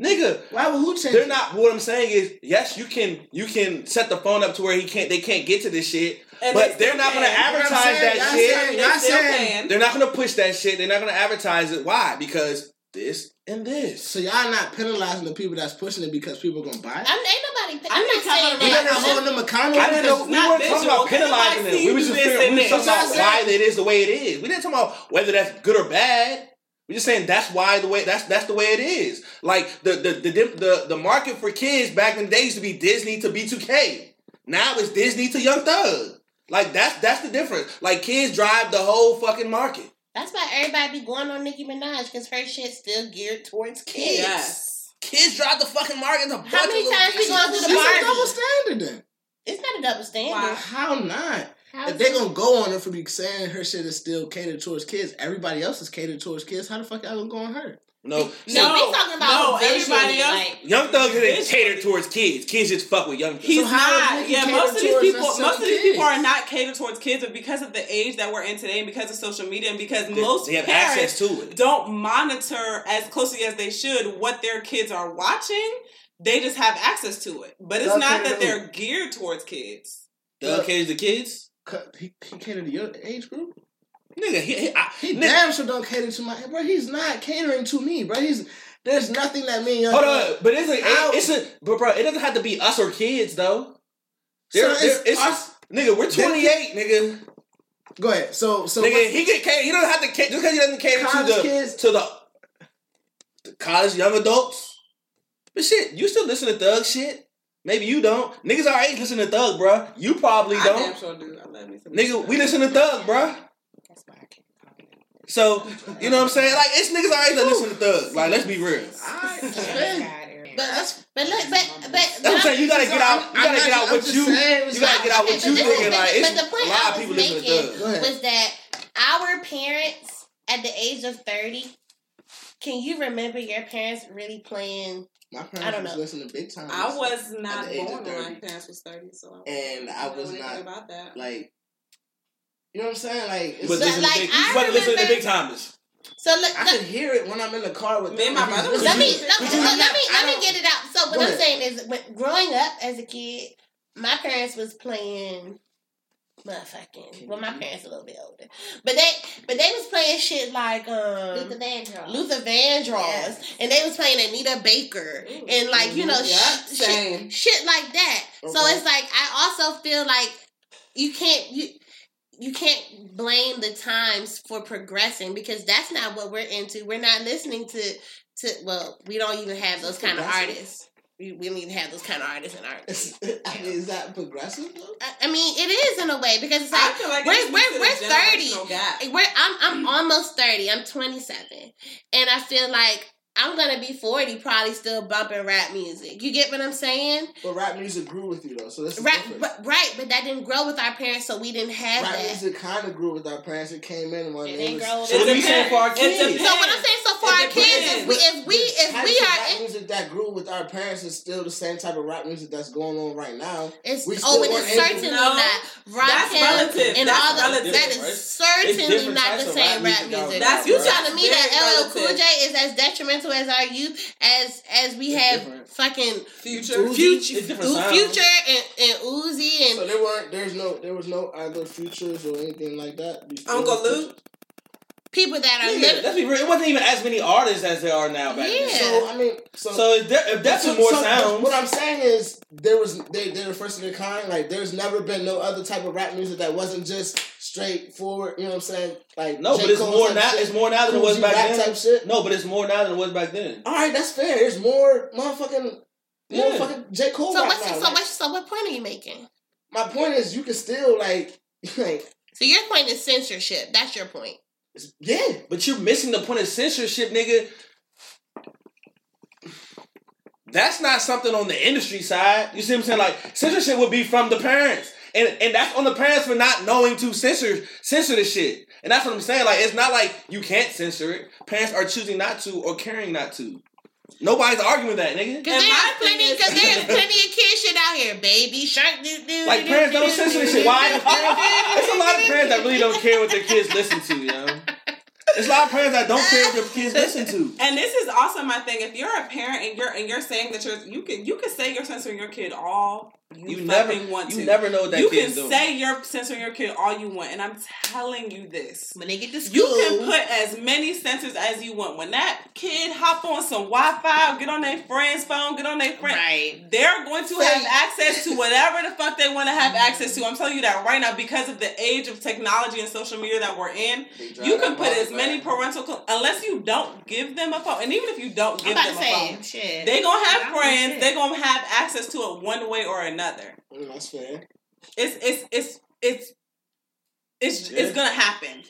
nigga. Why would who change? They're not. What I'm saying is, yes, you can you can set the phone up to where he can't they can't get to this shit, And but they they're not going to can. What I'm advertise saying, that y'all shit. saying- They y'all saying- They're not going to push that shit. They're not going to advertise it. Why? Because this and this. So y'all not penalizing the people that's pushing it because people are gonna buy it. I'm, ain't nobody. I I'm not saying cover You're that. not holding them accountable. I didn't know we weren't talking about penalizing Everybody it. We was sees just this figuring, we and was talking about why it is the way it is. We didn't talk about whether that's good or bad. We're just saying that's why the way that's that's the way it is. Like the the the the, the market for kids back in the day used to be Disney to B2K. Now it's Disney to Young Thug. Like that's that's the difference. Like kids drive the whole fucking market. That's why everybody be going on Nicki Minaj because her shit's still geared towards kids. Yes. Kids drive the fucking market. It's a bunch How many of little times we kids. gonna do It's the a double standard then. It's not a double standard. Why? How not? How If they're gonna go on her for be saying her shit is still catered towards kids, everybody else is catered towards kids. How the fuck y'all gonna go on her? No, No, they talking about no, everybody else. like- Young Thug isn't Visually. catered towards kids. Kids just fuck with young. He's So not. Yeah, most of these people, most of these kids? people are not catered towards kids, but because of the age that we're in today, and because of social media, and because They- most they have parents access to it. don't monitor as closely as they should what their kids are watching, they just have access to it. But it's Thug not that they're geared towards kids. Thug caters the kids. He, he catered to your age group. Nigga, he, he, I, He nigga, damn sure don't cater to my bro. He's not catering to me, bro. He's there's nothing that me and Hold on, but it's a, Ow. it's a, but bro, it doesn't have to be us or kids though. So There, it's it's, us- nigga, we're 28, nigga. Go ahead. So so nigga, he get cater. He doesn't have to cater just because he doesn't cater to the kids. to the, the college young adults. But shit, you still listen to Thug shit? Maybe you don't. Niggas our age listen to Thug, bro. You probably don't. I damn don't. sure do. I love me some Nigga, we listen to Thug, bruh. That's why I can't call it. So you know what I'm saying? Like it's niggas our age that listen to Thug. Like let's be real. Alright, Yeah, man. God, Aaron. But that's But look, but but That's what I'm saying. You gotta get out. You gotta get out what you. saying, You gotta get out what you but thinking. is- Like but it's the point a lot I of was people listen to making Thug. Was that our parents at the age of 30 can you remember your parents really playing My parents I parents don't was know. listening to big time. I was not At the age of born when my parents was thirty, so and I don't was not about that. like. You know what I'm saying? Like, You it's, wasn't like, to big- I you wasn't to remember- Big Timers. so look, I look can hear it when I'm in the car with Me them. and my He's brother was let me listening. let, me- let, me I let me get it out. So what I'm saying is when growing up as a kid, my parents was playing motherfucking well my parents a little bit older. But they but they was playing shit like um Luther Vandross. Luther Vandross, Yes. and they was playing Anita Baker, Ooh. and like you know, Mhm. sh- same. shit, shit like that. So it's like I also feel like you can't you you can't blame the times for progressing because that's not what we're into. We're not listening to to well, we don't even have those kind of artists. We, we don't even have those kind of artists in our. I mean, is that progressive though? I, I mean, it is in a way because it's like like we're- we're- we're 30. we're I'm I'm almost thirty. I'm twenty seven, and I feel like I'm gonna be forty, probably still bumping rap music. You get what I'm saying? But rap music grew with you though, so this is Rap, different. but, right? But that didn't grow with our parents, so we didn't have Rap that. music kind of grew with our parents. It came in when It it didn't was. grow So what are you saying for our kids? So what I'm saying, so for our kids, if we if we if we are rap in, music that grew with our parents is still the same type of rap music that's going on right now. it's we oh, still it weren't is able- certainly No, not rock that's him relative. and That's all the relative, that right? certainly not the same rap rap music out music. there, That's- you bro. telling me that Very LL Cool. J is as detrimental as our youth as as we It's have different. fucking Future. Uzi. future, It's different Fu- sounds. future and, and Uzi and So there weren't. There's no. There was no other futures or anything like that. These- Uncle Luke? People that are Nigga, lit- let's be real. It wasn't even as many artists as there are now back Yeah. then. So I mean, so So if, there, if that's so- more so sounds. What I'm saying is there was they they're the first of their kind. Like there's never been no other type of rap music that wasn't just straightforward. You know what I'm saying? Like no, J. but it's Cole more now. shit, It's more now than it was back rap then. type shit. No, but it's more now than it was back then. All right, that's fair. There's more motherfucking Yeah. motherfucking J Cole so rap what's now. so Like, what so what point are you making? my point is, you can still like like So your point is censorship. That's your point. Yeah. But you're missing the point of censorship, nigga. That's not something on the industry side. You see what I'm saying? Like censorship would be from the parents. And and that's on the parents for not knowing to censor censor the shit. And that's what I'm saying. Like it's not like you can't censor it. Parents are choosing not to or caring not to. Nobody's arguing that, nigga. Because And my there's plenty, is- because there's plenty of kid shit out here. Baby shark, do do. Like parents don't censor this shit. Why? There's a lot of parents that really don't care what their kids listen to, you know. There's a lot of parents that don't care what their kids listen to. And this is also my thing. If you're a parent and you're and you're saying that you're you can you can say you're censoring your kid all you, You never fucking want you to. never know that you can doing. say you're censoring your kid all you want, and I'm telling you this. When they get to school, You can put as many censors as you want. When that kid hop on some Wi-Fi, get on their friend's phone, get on their friend, right. they're going to Say- have access to whatever the fuck they want to have access to. I'm telling you that right now because of the age of technology and social media that we're in. You can put as many parental co- unless you don't give them a phone, and even if you don't give them a say phone, shit. they gonna have I'm friends. shit. They gonna have access to it one way or another. Mm, That's fair. It's it's it's it's it's Yeah. it's gonna happen.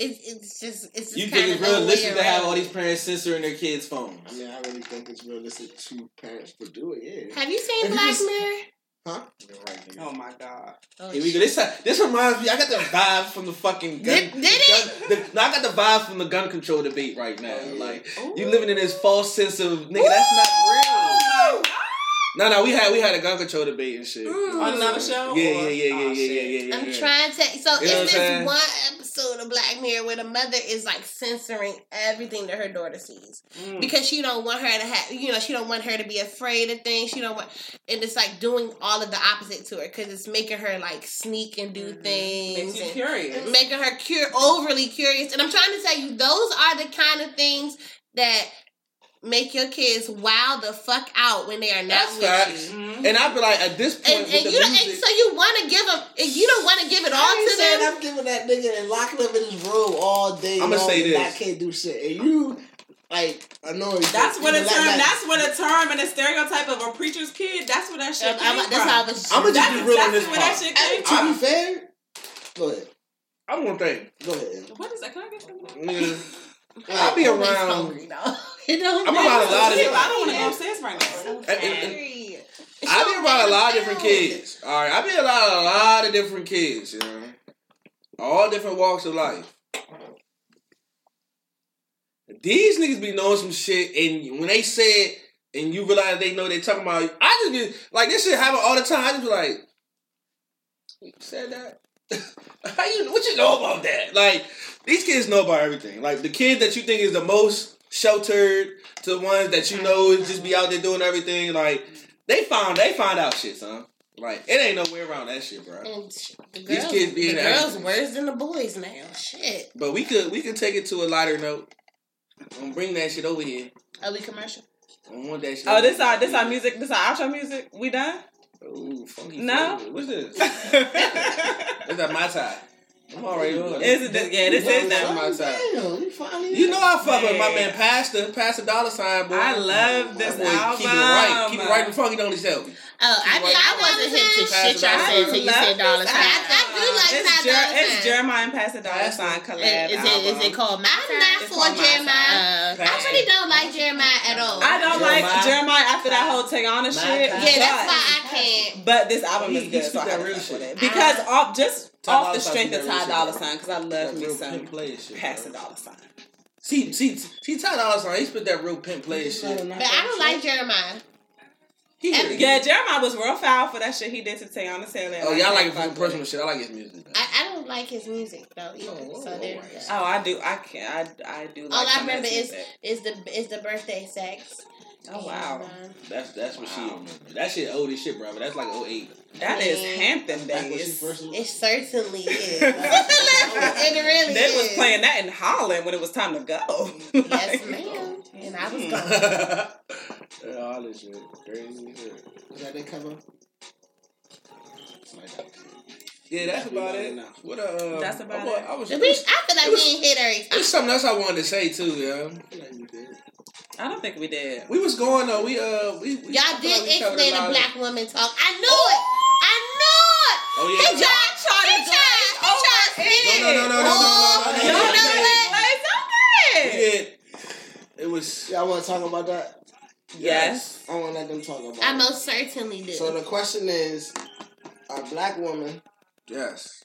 It's, it's just it's just You think it's realistic way to have all these parents censoring their kids' I phones? mean, I really think it's realistic to parents to do it. Yeah. Have you seen If you Black just- Mirror? Huh? Oh my god. Oh, Here we go. This this reminds me. I got the vibes from the fucking gun. Did- did the it? gun- the- no, I got the vibes from the gun control debate right now. Oh, yeah. Like you living in this false sense of nigga. That's not real. No, no, we had we had a gun control debate and shit. Mm. On another show? Yeah, yeah, yeah, yeah, Oh, yeah, shit. yeah, yeah, yeah. I'm trying to. So You know what I'm it's this saying? one episode of Black Mirror where the mother is like censoring everything that her daughter sees Mm. because she don't want her to have. You know, she don't want her to be afraid of things. She don't want, and it's like doing all of the opposite to her because it's making her like sneak and do Mhm. things. Makes curious. making her cur- overly curious. And I'm trying to tell you, those are the kind of things that make your kids wow the fuck out when they are not That's with facts. you. Mhm. And I'd be like, at this point And, with and the you don't, and music, so you want to give them, and you don't want to give it all I ain't to saying them. I'm giving that nigga and locking up in his room all day. I'ma long say this. I can't do shit. And you, like, annoying. That's what a Like term. that. That's what a term and a stereotype of a preacher's kid. That's what that shit Um, came I'm- from. that's how I was. I'ma just That's be real on exactly this where that part. shit came To be fair, go ahead. I want to think. Go ahead. What is that? Can I get some? of that? Nigga, I'll be around. hungry, though. You know, I'm around a lot of Shit, different- I don't want to go upstairs right now. So And- and- and- hungry. I be around a lot of different kids. All right, I be around a lot of different kids. You know, all different walks of life. These niggas be knowing some shit, and when they say it, and you realize they know they talking about you, I just be like, this shit happen all the time. I just be like, you said that? How you? What you know about that? Like these kids know about everything. Like the kid that you think is the most sheltered to the ones that you know is just be out there doing everything. Like they found they find out shit, son. Like it ain't no way around that shit, bro. And sh- the These kids be the girls everything. worse than the boys now. Shit. But we could we could take it to a lighter note. I'm bring that shit over here. Are we commercial? I want that shit. Oh, this here. our this our music. This our outro music. We done? Ooh, funky. No. flavor. What's this? Is Is that my tie? I'm already on. it? This, yeah, this is That's that. my tie. Damn, you finally. You know I fuck with my Man. man Pastor, Pastor Dollar Sign, boy. I love this That boy Keep it right, keep it right and funky, don't he tell me? Oh, I, Right. I wasn't hip to Pass shit it y'all said until you love said dollar sign. I, I do like it's, Ty Jer- Dolla it's Sign. Jeremih and Pastor Dollar Sign collab. Is, is it is it called my I'm not It's for called Jeremih. Uh, I Pastor. really don't like Jeremih at all. I don't like Jeremih. Jeremih after that whole Teyana shit. Pastor. yeah, that's but- why I can't. But this album is good, spit so I that had to real fuck shit. with it. Because off just off the strength of that real Ty shit, Sign, because I love That me some pimp player shit, Pass the Dollar Sign. See, see, see, Ty Dolla Sign, he spit that real pimp player shit. But I don't like Jeremih. He And- Yeah, Jeremih was real foul for that shit he did to Teyana Taylor. and Oh, I y'all like it fuck for with personal shit. I like his music. I, I don't like his music though either. Oh, so oh, there you Oh, I do. I can't. I, I do. Like All I remember is music. is the is the birthday sex. Oh wow, And, um, That's that's what she Wow. remember. That shit old as shit, bro. But that's like 08. that is Yeah. Hampton Back when days. it certainly is. it really They is. was playing that in Holland when it was time to go. Yes, Like, ma'am. And I was Hmm. gone. yeah, all this shit. Crazy as shit. Is that their cover? Yeah, that's about it. No. What uh? That's about I, it. I was. It was, I feel like it was- we ain't hit every time. there's something else I wanted to say too, yeah. I feel like we did. I don't think we did. We was going though. We uh, we, we Y'all did like we explain lot the of- black woman talk. I knew it. I knew it. Oh He yeah. tried, tried, he tried, he tried to spin it. No, no, no, no, no, no, Oh, no, no, you no, know no, no, what? Play We something. did. It was. Y'all want to talk about that? Yes. I want to let them talk about I it. most certainly do. So the question is, are black women Yes.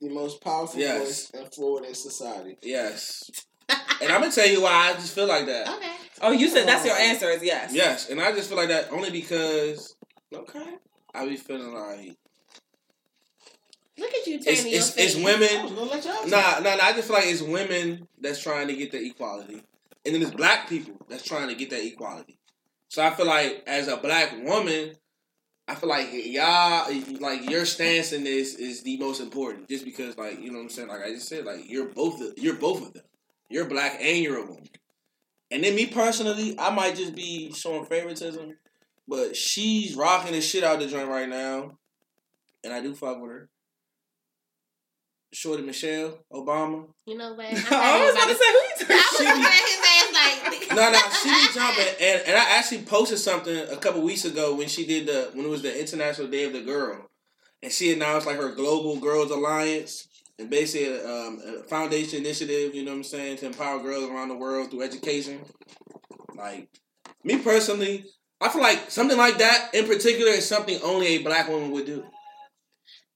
the most powerful Yes. voice and forward in society? Yes. and I'm gonna tell you why I just feel like that. okay. Oh, you said that's your answer is yes. Yes, and I just feel like that only because Okay. I be feeling like Look at you it's turning your it's, face. it's women. Oh, was gonna let y'all talk. Nah, nah, nah. I just feel like it's women that's trying to get the equality, and then it's black people that's trying to get that equality. So I feel like as a black woman, I feel like y'all, like your stance in this is the most important, just because, like you know what I'm saying. Like I just said, like you're both, you're both of them. You're black and you're a woman. And then me personally, I might just be showing favoritism, but she's rocking the shit out the joint right now, and I do fuck with her. Shorty Michelle Obama. You know what? I was about to say who you talking was She looking be- at his ass like. no, no, she be jumping, and, and I actually posted something a couple weeks ago when she did the when it was the International Day of the Girl, and she announced like her Global Girls Alliance and basically um, a foundation initiative. You know what I'm saying to empower girls around the world through education. Like me personally, I feel like something like that in particular is something only a black woman would do.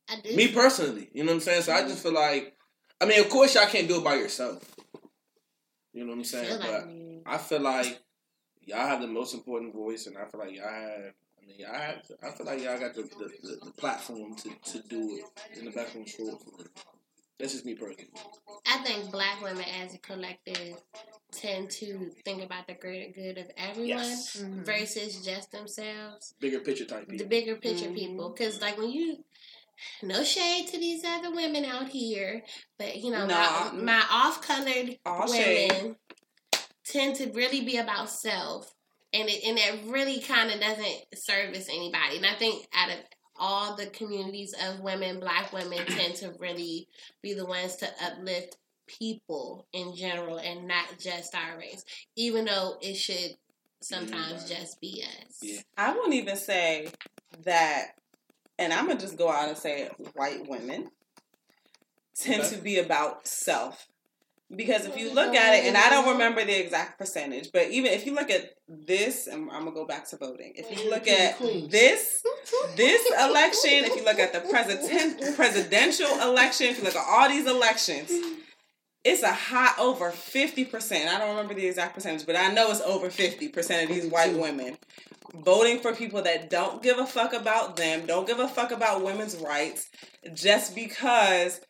I do. Me personally, you know what I'm saying. So I just feel like, I mean, of course y'all can't do it by yourself. You know what I'm saying, feel but. like I feel like y'all have the most important voice, and I feel like y'all have. I mean, y'all have. I feel like y'all got the the, the, the platform to, to do it in the best one's for. That's just me personally. I think black women as a collective tend to think about the greater good of everyone Yes. Mm-hmm. versus just themselves. Bigger picture type people. The bigger picture Mhm. people. Because, like, when you. No shade to these other women out here, but you know, my, my off colored women shade. tend to really be about self. And it and it really kind of doesn't service anybody. And I think out of all the communities of women, black women tend to really be the ones to uplift people in general and not just our race. Even though it should sometimes Everybody. just be us. Yeah. I won't even say that, and I'm gonna just go out and say it, white women tend Okay. to be about self. Because if you look at it, and I don't remember the exact percentage, but even if you look at this, and I'm gonna go back to voting. If you look at this, this election, if you look at the president presidential election, if you look at all these elections, it's a high over fifty percent. I don't remember the exact percentage, but I know it's over fifty percent of these white women voting for people that don't give a fuck about them, don't give a fuck about women's rights, just because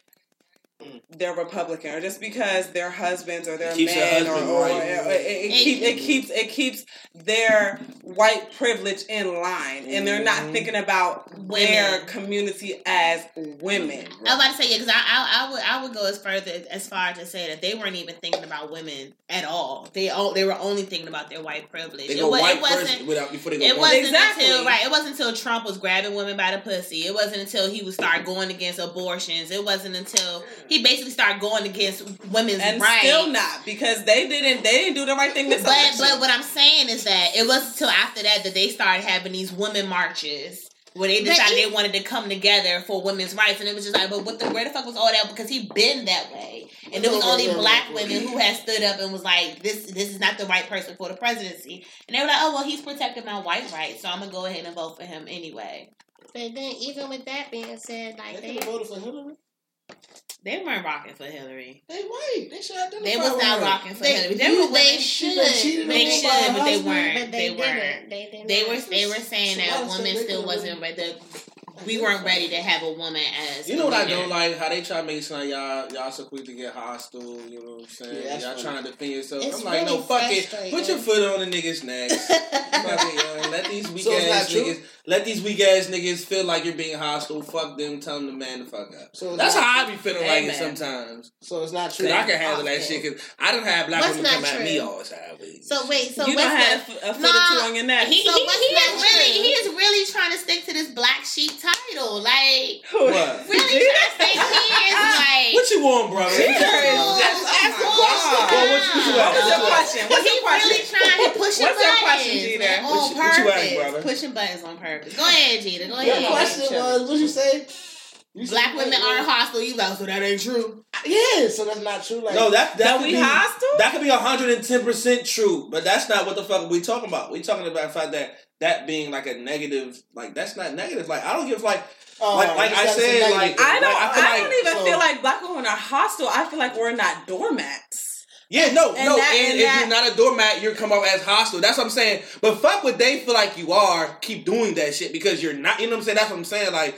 they're Republican or just because their husbands or their men or, or, right. or- it, it, keep, it keeps it keeps their white privilege in line, and they're not Mhm. thinking about their community as women. I was about to say yeah, because I, I I would I would go as further as far as to say that they weren't even thinking about women at all. They all they were only thinking about their white privilege. They It go wa- white it wasn't. first without before they go It wasn't Exactly. until right. It wasn't until Trump was grabbing women by the pussy. It wasn't until he would start going against abortions. It wasn't until he basically started going against women's and rights. still not because they didn't they didn't do the right thing this But election. but what I'm saying is that it wasn't until after that that they started having these women marches where they decided he- they wanted to come together for women's rights, and it was just like, but what the where the fuck was all that? Because he been that way, and it was only black women who had stood up and was like, this this is not the right person for the presidency, and they were like, oh well, he's protecting my white rights, so I'm gonna go ahead and vote for him anyway. But then, even with that being said, like They they, voted for Hillary. They weren't rocking for Hillary. They white. They should identify They was not her. rocking for they, Hillary. They you- were they women. should, They cheated They should, her but they weren't. but they, They didn't. weren't. They didn't. They were they were saying that Somebody said women still wasn't ready. We weren't ready to have a woman as You know a what I leader. don't like? How they try to make it sound like y'all y'all so quick to get hostile. You know what I'm saying? Yeah, y'all funny. trying to defend yourself. It's I'm like, really no, fuck it. frustrating. Put your foot on the niggas' necks. Fuck it, yo. Let these weak So it's not ass true? niggas. Let these weak ass niggas feel like you're being hostile. Fuck them. Tell them to man the fuck up. So That's not- how I be feeling like it sometimes. So it's not true. Cause I can handle that shit. Cause I don't have black What's women not come at me all the time. So wait, so you what's don't have a foot Nah, or two on your neck. He, So he, he is really he is really trying to stick to this black sheep title. Like what? really trying to say he is like What you want, brother? She Oh, That's- that's oh, wild. God. Well, what what you What your What you at? question? What's he your question? really trying to push What's your question, Jeter? man, What on you- what you purpose. brother? Pushing buttons on purpose. Go ahead, Jeter. Go Your ahead. question was, what you say? You Black said- women aren't hostile. You go, so that ain't true. Yeah, so that's not true. Like No, that that That could we be, hostile? That could be hundred and ten percent true, but that's not what the fuck we talking about. We talking about the fact that that being like a negative, like that's not negative. Like I don't give like oh, like- like I said, like- I don't. Like, I I don't like- even so- feel like black women are hostile. I feel like we're not doormats. yeah, no, And no. that- and and if that- you're not a doormat, you're come off as hostile. That's what I'm saying. But fuck what they feel like you are. Keep doing that shit because you're not. You know what I'm saying? That's what I'm saying. Like.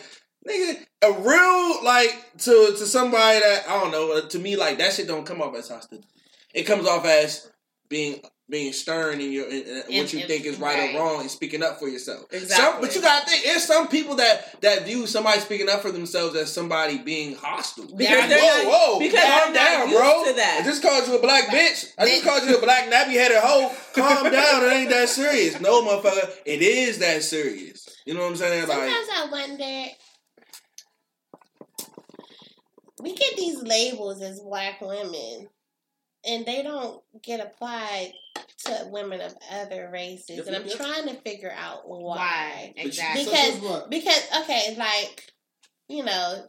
Nigga, a real like to to somebody that I don't know uh, to me like that shit don't come off as hostile. It comes off as being being stern in your in, uh, in what you and- think is right, right. or wrong and speaking up for yourself. Some, Exactly. but you gotta think there's some people that that view somebody speaking up for themselves as somebody being hostile. Because Like, they're whoa, not- whoa, because calm they're not down, used bro. to that. I just called you a black bitch. I just called you a black nappy headed hoe. Calm down. It ain't that serious. No, motherfucker. It is that serious. You know what I'm saying? Like, Sometimes I wonder. We get these labels as black women, and they don't get applied to women of other races, Yep, and I'm yep, yep. trying to figure out why. Why? Exactly. Because this is what? because okay, like you know,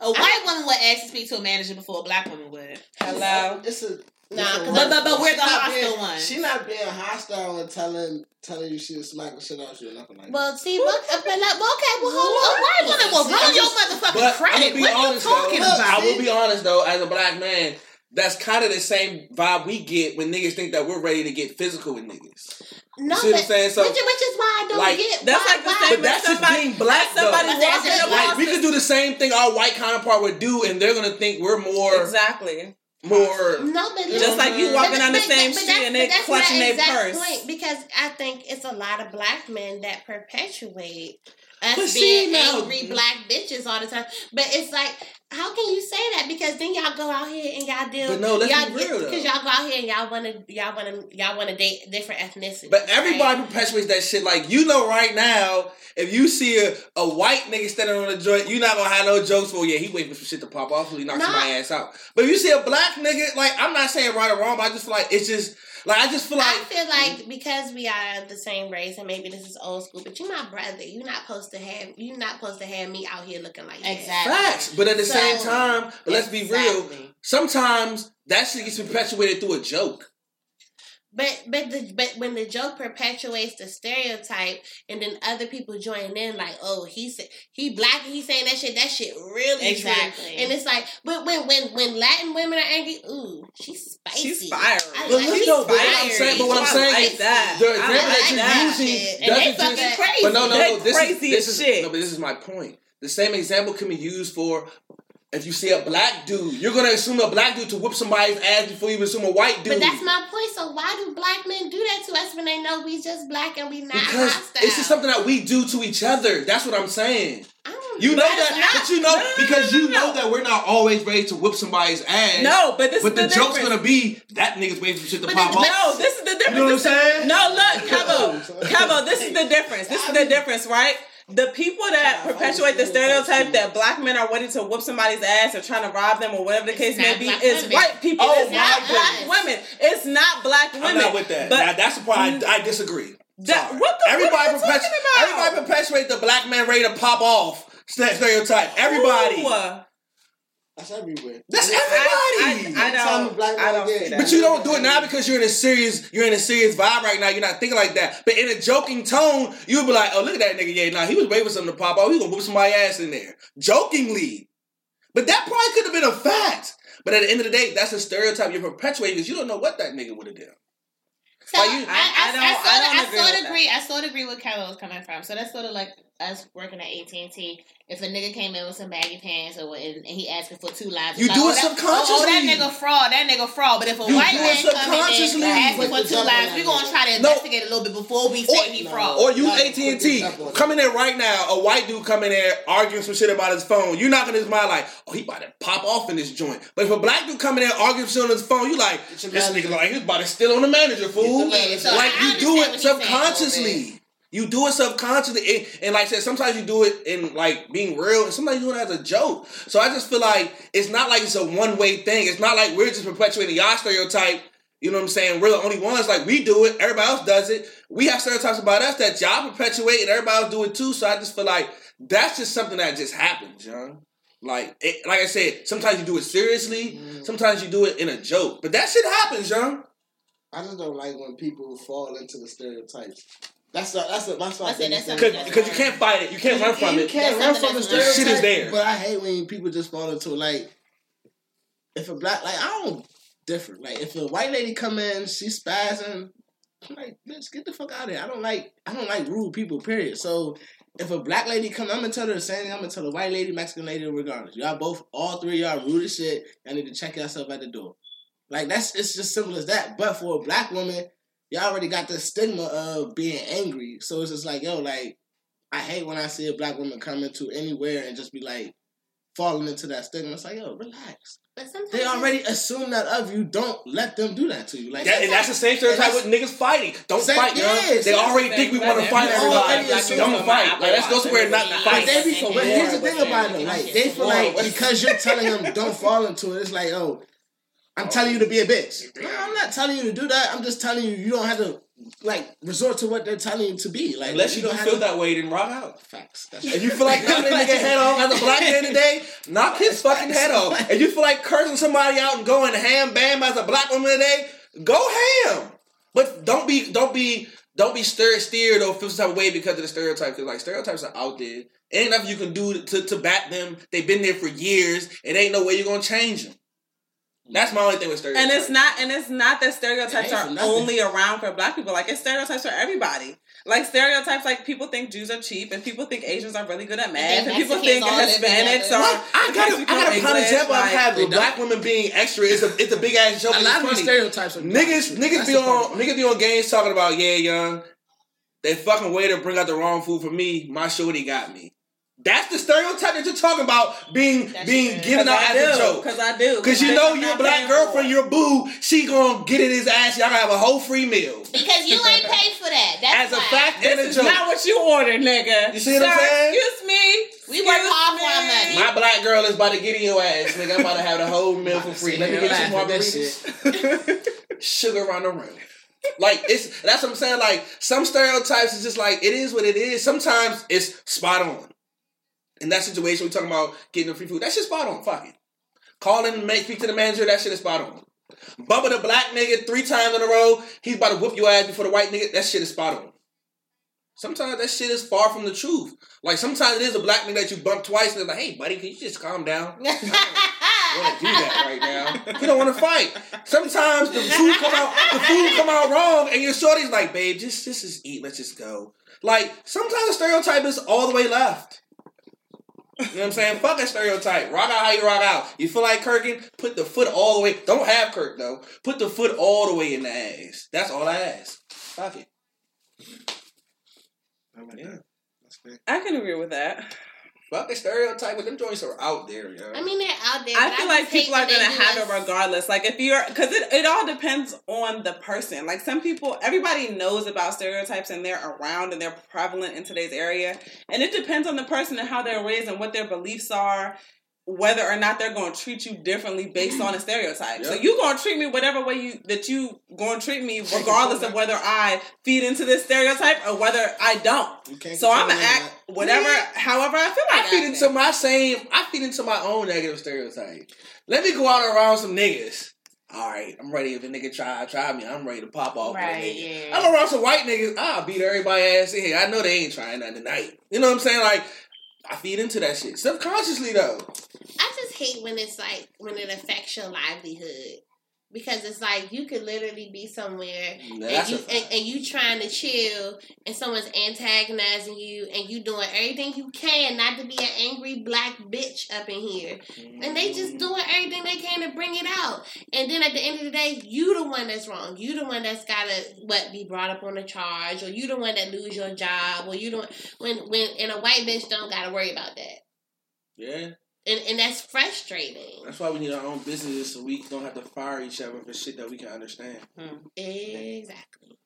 A white woman would ask to speak to a manager before a black woman would. Hello. It's a Nah, it's a 'cause- But but but we're She the not hostile being- ones. She not being hostile and telling telling you she'll smack the shit out you or nothing like that. well, see, what, uh, but like, well, okay, well, hold on, A white woman will See, ruin I your motherfucking credit. What are you talking though. Look, about? I will be honest though, as a black man, that's kind of the same vibe we get when niggas think that we're ready to get physical with niggas. no, See what I'm saying? So- which, which is why I don't Like, get That's why, like the why, same But that's as just being black, somebody though. walking That's Like we the- could do the same thing our white counterpart would do, and they're gonna think we're more Exactly. more. No, but Just like you But- walking on the but- same but street that's- and they clutching their purse. Point, because I think it's a lot of black men that perpetuate us But see, being now- angry black bitches all the time. But it's like, how can you say that? Because then y'all go out here and y'all deal. But no, let's y'all, be real, though. Because y'all go out here and y'all want to, y'all want to, y'all want to date different ethnicities. But right? everybody perpetuates that shit. Like you know, right now, if you see a, a white nigga standing on a joint, you're not gonna have no jokes for. Yeah, he waiting for some shit to pop off, so he knocks Nah. my ass out. But if you see a black nigga, like I'm not saying right or wrong, but I just feel like it's just like I just feel like I feel like because we are the same race, and maybe this is old school, but you're my brother. You're not supposed to have. You're not supposed to have me out here looking like that. Exactly. facts. But at the So- same time, but let's be real. Sometimes that shit gets perpetuated through a joke. But but the but when the joke perpetuates the stereotype, and then other people join in, like, oh, he said he black, and he saying that shit. That shit really Exactly. true. And it's like, but when when when Latin women are angry, ooh, she's spicy. She's fiery. I But like- look she's though, but what I'm saying, but what I'm saying, like that. the example like that you're using And doesn't fucking just. crazy. But no, no, no. This crazy is this is shit. no, but this is my point. The same example can be used for if you see a black dude, you're gonna assume a black dude to whip somebody's ass before you assume a white dude. But that's my point. So why do black men do that to us when they know we just black and we not because hostile? it's just something that we do to each other. That's what I'm saying. You know That's that, not- but you know no, no, no, because you no, know that we're not always ready to whip somebody's ass. No, but this but is the, the, joke's gonna be that nigga's waiting for shit to But pop the- off. No, this is the difference. You know what I'm saying? No, look, Cabo, Cabo, this is the difference. This is the difference, right? The people that perpetuate the stereotype that black men are waiting to whoop somebody's ass or trying to rob them or whatever the case may be is women. white people. Oh, it's not my black goodness. women. It's not black women. I'm not with that. But Now, that's the part I, I disagree. That- what the- everybody what are you perpetu- about? Everybody perpetuate the black man ready to pop off stereotype. Everybody. Ooh. That's everywhere. That's everybody. I, I Time don't. black I don't get- that. But you don't do it now because you're in a serious you're in a serious vibe right now. You're not thinking like that. But in a joking tone, you'll be like, "Oh, look at that nigga! Yeah, nah, he was waiting for something to pop off. He gonna whoop somebody's ass in there, jokingly." But that probably could have been a fact. But at the end of the day, that's a stereotype you're perpetuating because you don't know what that nigga would have done. So Like you- I, I, I don't- I, sort I of, I agree sort of agree. I sort of agree with Kevin was coming from. So that's sort of like us working at AT and T. If a nigga came in with some baggy pants or and, and he asking for two lines, You it's do oh, it that, subconsciously. Oh, oh, that nigga fraud. That nigga fraud. But if a You white do it man come in subconsciously. asking for two lines, we that gonna try to No. investigate a little bit before we say he fraud. Or you AT and T coming in right now. A white dude coming in arguing some shit about his phone. You're not gonna his mind like, oh, he about to pop off in this joint. But if a black dude coming in arguing some shit on his phone, you like, this nigga like he's about to steal on the manager, fool. Get the manager. So like I you do it what saying subconsciously. You do it subconsciously, and, and like I said, sometimes you do it in like being real, and sometimes you do it as a joke. So I just feel like it's not like it's a one way thing. It's not like we're just perpetuating y'all stereotype. You know what I'm saying? We're the only ones. Like we do it, everybody else does it. We have stereotypes about us that y'all perpetuate, and everybody else do it too. So I just feel like that's just something that just happens, John. Like, it, like I said, sometimes you do it seriously, Mm. sometimes you do it in a joke, but that shit happens, John. I just don't like when people fall into the stereotypes. That's a, that's a, that's my I said that's thing. Because you can't fight it, you can't run from you it. You can't That's run something from the stereotype. Shit is there. But I hate when people just fall into like, if a black like I don't differ. Like if a white lady come in, she spazzing. I'm like, bitch, get the fuck out of here. I don't like I don't like rude people. Period. So if a black lady come, I'm gonna tell her the same thing. I'm gonna tell a white lady, Mexican lady, regardless. Y'all both, all three, of y'all rude as shit. Y'all need to check yourself at the door. Like that's it's just simple as that. But for a black woman, y'all already got the stigma of being angry. So it's just like, yo, like I hate when I see a black woman come into anywhere and just be like falling into that stigma. It's like, yo, relax. But sometimes They already assume that of you. Don't let them do that to you. Like That, and that's the same stereotype with niggas fighting. Don't Same- fight, yo. yes, They yes. already think we want to fight You everybody. already assume Don't fight. Like let's go somewhere and not to. But fight. be, but here's the thing about them. Like they feel like because you're telling them don't fall into it. It's like, oh, I'm telling you to be a bitch. No, I'm not telling you to do that. I'm just telling you you don't have to like resort to what they're telling you to be. Like Unless you don't feel to- that way, then rock out. Facts. That's If you feel like knocking a nigga head off as a black man today, knock his fucking head off. If you feel like cursing somebody out and going ham bam as a black woman today, go ham. But don't be don't be don't be stir steered or feel some type of way because of the stereotype. Because like stereotypes are out there. Ain't nothing you can do to, to bat them. They've been there for years. It ain't no way you're gonna change them. That's my only thing with stereotypes. And it's not, and it's not that stereotypes are nothing. only around for black people. Like it's stereotypes for everybody. Like stereotypes, like people think Jews are cheap, and people think Asians are really good at math, and, people think Mexicans all live Hispanics are. What? I got a, I got a prime English, example I've like- had They with black women being extra. It's a it's a big ass joke. a lot of stereotypes are Niggas, niggas That's be on, niggas be on games talking about yeah, young. They fucking way to bring out the wrong food for me. My shorty got me. That's the stereotype that you're talking about being That's being true. given out I as a joke. because I do. Cause you know your black girlfriend, for it. your boo, she gonna get in his ass. Y'all gonna have a whole free meal. because you ain't paid for that. That's As a why. fact and a This is joke. not what you ordered, nigga. You see what I'm saying? Excuse me. We work Excuse hard for our money. My black girl is about to get in your ass, nigga. I'm about to have the whole meal for free. Let me get some more at this. Sugar on the rim. Like it's that's what I'm saying. Like some stereotypes is just like it is what it is. Sometimes it's spot on. In that situation, we talking about getting the free food. That shit spot on. Fuck it. Calling, make speak to the manager. That shit is spot on. Bumping the black nigga three times in a row. He's about to whoop your ass before the white nigga. That shit is spot on. Sometimes that shit is far from the truth. Like sometimes it is a black nigga that you bump twice and they're like, "Hey, buddy, can you just calm down?" I don't want to do that right now. You don't want to fight. Sometimes the food come out, the food come out wrong, and your shorty's like, "Babe, just just just eat. Let's just go." Like sometimes the stereotype is all the way left. You know what I'm saying? Fuck that stereotype. Rock out how you rock out. You feel like Kirkin? Put the foot all the way. Don't have Kirk though. Put the foot all the way in the ass. That's all I ask. Fuck it. Yeah. I can agree with that. Fuck the stereotype, but them joints are out there, yo. I mean, they're out there. I feel just like people are gonna have it regardless. Like if you're, because it, it all depends on the person. Like some people, everybody knows about stereotypes and they're around and they're prevalent in today's area. And it depends on the person and how they're raised and what their beliefs are, whether or not they're going to treat you differently based on a mm-hmm. stereotype. So Yep. you going to treat me whatever way you that you going to treat me, regardless of whether I feed into this stereotype or whether I don't. You can't So I'm control gonna none of act whatever, however I feel like I feed acting. into my same. I feed into my own negative stereotype. Let me go out around some niggas. All right, I'm ready. If a nigga try try me, I'm ready to pop off. with a Right, nigga. yeah. I'm around some white niggas. I'll beat everybody ass in here. I know they ain't trying nothing tonight. You know what I'm saying? Like I feed into that shit subconsciously though. I just hate when it's like when it affects your livelihood. Because it's like you could literally be somewhere and you and, and you trying to chill and someone's antagonizing you and you doing everything you can not to be an angry black bitch up in here. And they just doing everything they can to bring it out. And then at the end of the day, you the one that's wrong. You the one that's gotta what be brought up on a charge, or you the one that lose your job, or you don't when when and a white bitch don't gotta worry about that. Yeah, And and that's frustrating. that's why we need our own businesses so we don't have to fire each other for shit that we can understand. Hmm. Exactly.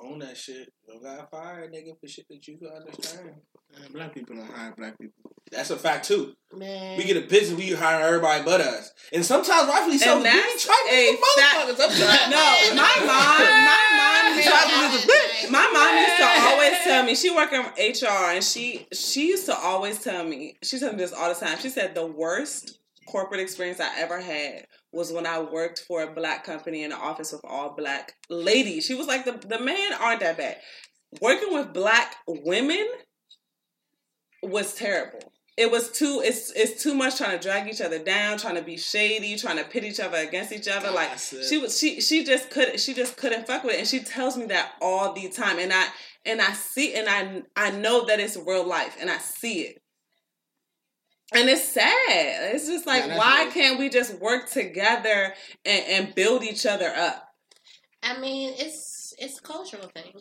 Own that shit. You don't gotta fire a nigga for shit that you can understand. Man, black people don't hire black people. That's a fact too. Man. We get a business, we hire everybody but us. And sometimes rightfully so, And we be that's trifling a with motherfuckers sometimes. No, my mom, my mom, is. My mom used to always tell me she worked in HR and she she used to always tell me she told me this all the time. She said the worst corporate experience I ever had was when I worked for a black company in the office with all black ladies. She was like the the men aren't that bad. Working with black women was terrible. It was too it's it's too much trying to drag each other down, trying to be shady, trying to pit each other against each other. Like she was she she just couldn't she just couldn't fuck with it. And she tells me that all the time. And I and I see and I I know that it's real life and I see it. And it's sad. It's just like Yeah, why real. can't we just work together and, and build each other up? I mean, it's it's a cultural thing.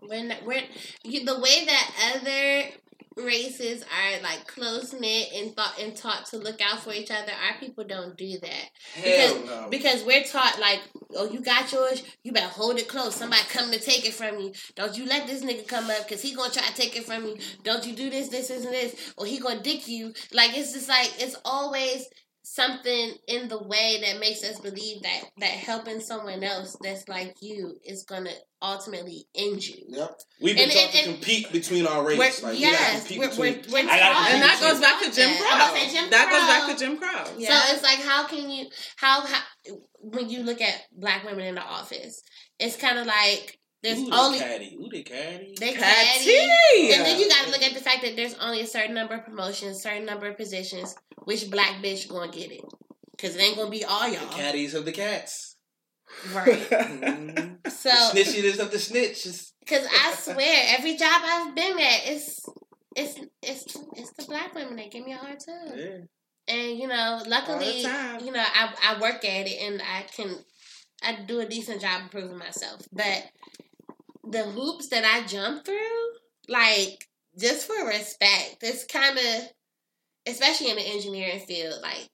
When when you, the way that other races are like close knit and thought and taught to look out for each other, our people don't do that. Hell no. Because we're taught like, oh, you got yours, you better hold it close. Somebody come to take it from you. Don't you let this nigga come up because he gonna try to take it from you. Don't you do this, this, this, and this, or he gonna dick you. Like it's just like it's always something in the way that makes us believe that that helping someone else that's like you is gonna ultimately end you. Yep. We've been and- taught and- to and- compete between our race. We're- like, yes, gotta compete we're, between. we're, we're I gotta taught And that goes back to Jim. Crow. I'm about to say Jim that goes back to Jim Crow. So it's like, how can you, how, how, when you look at black women in the office, it's kind of like there's Ooh, only they caddy. Ooh, they caddy. they Catty. catty, and then you got to look at the fact that there's only a certain number of promotions, certain number of positions. Which black bitch gonna get it? Because it ain't gonna be all y'all, caddies of the cats. right? Mhm. So, the snitchiest of the snitches. because I swear, every job I've been at, it's it's it's it's the black women that give me a hard time. Yeah. And you know, luckily, you know, I I work at it and I can I do a decent job of proving myself. But the hoops that I jump through, like just for respect, it's kind of, especially in the engineering field, like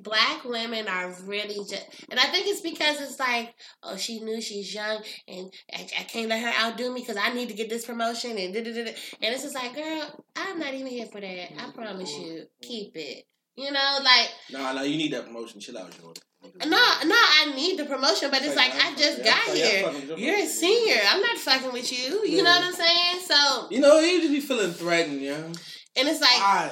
black women are really just, and I think it's because it's like, oh, she knew she's young, and I, I can't let her outdo me because I need to get this promotion, and da da da. And it's just like, girl, I'm not even here for that. I promise you, keep it. You know, like no, Nah, nah, you need that promotion. Chill out, Jordan. No, no, I need the promotion, but it's like I just got here. You're a senior. I'm not fucking with you. You know what I'm saying? So, You know, you just be feeling threatened, yeah. and it's like Why?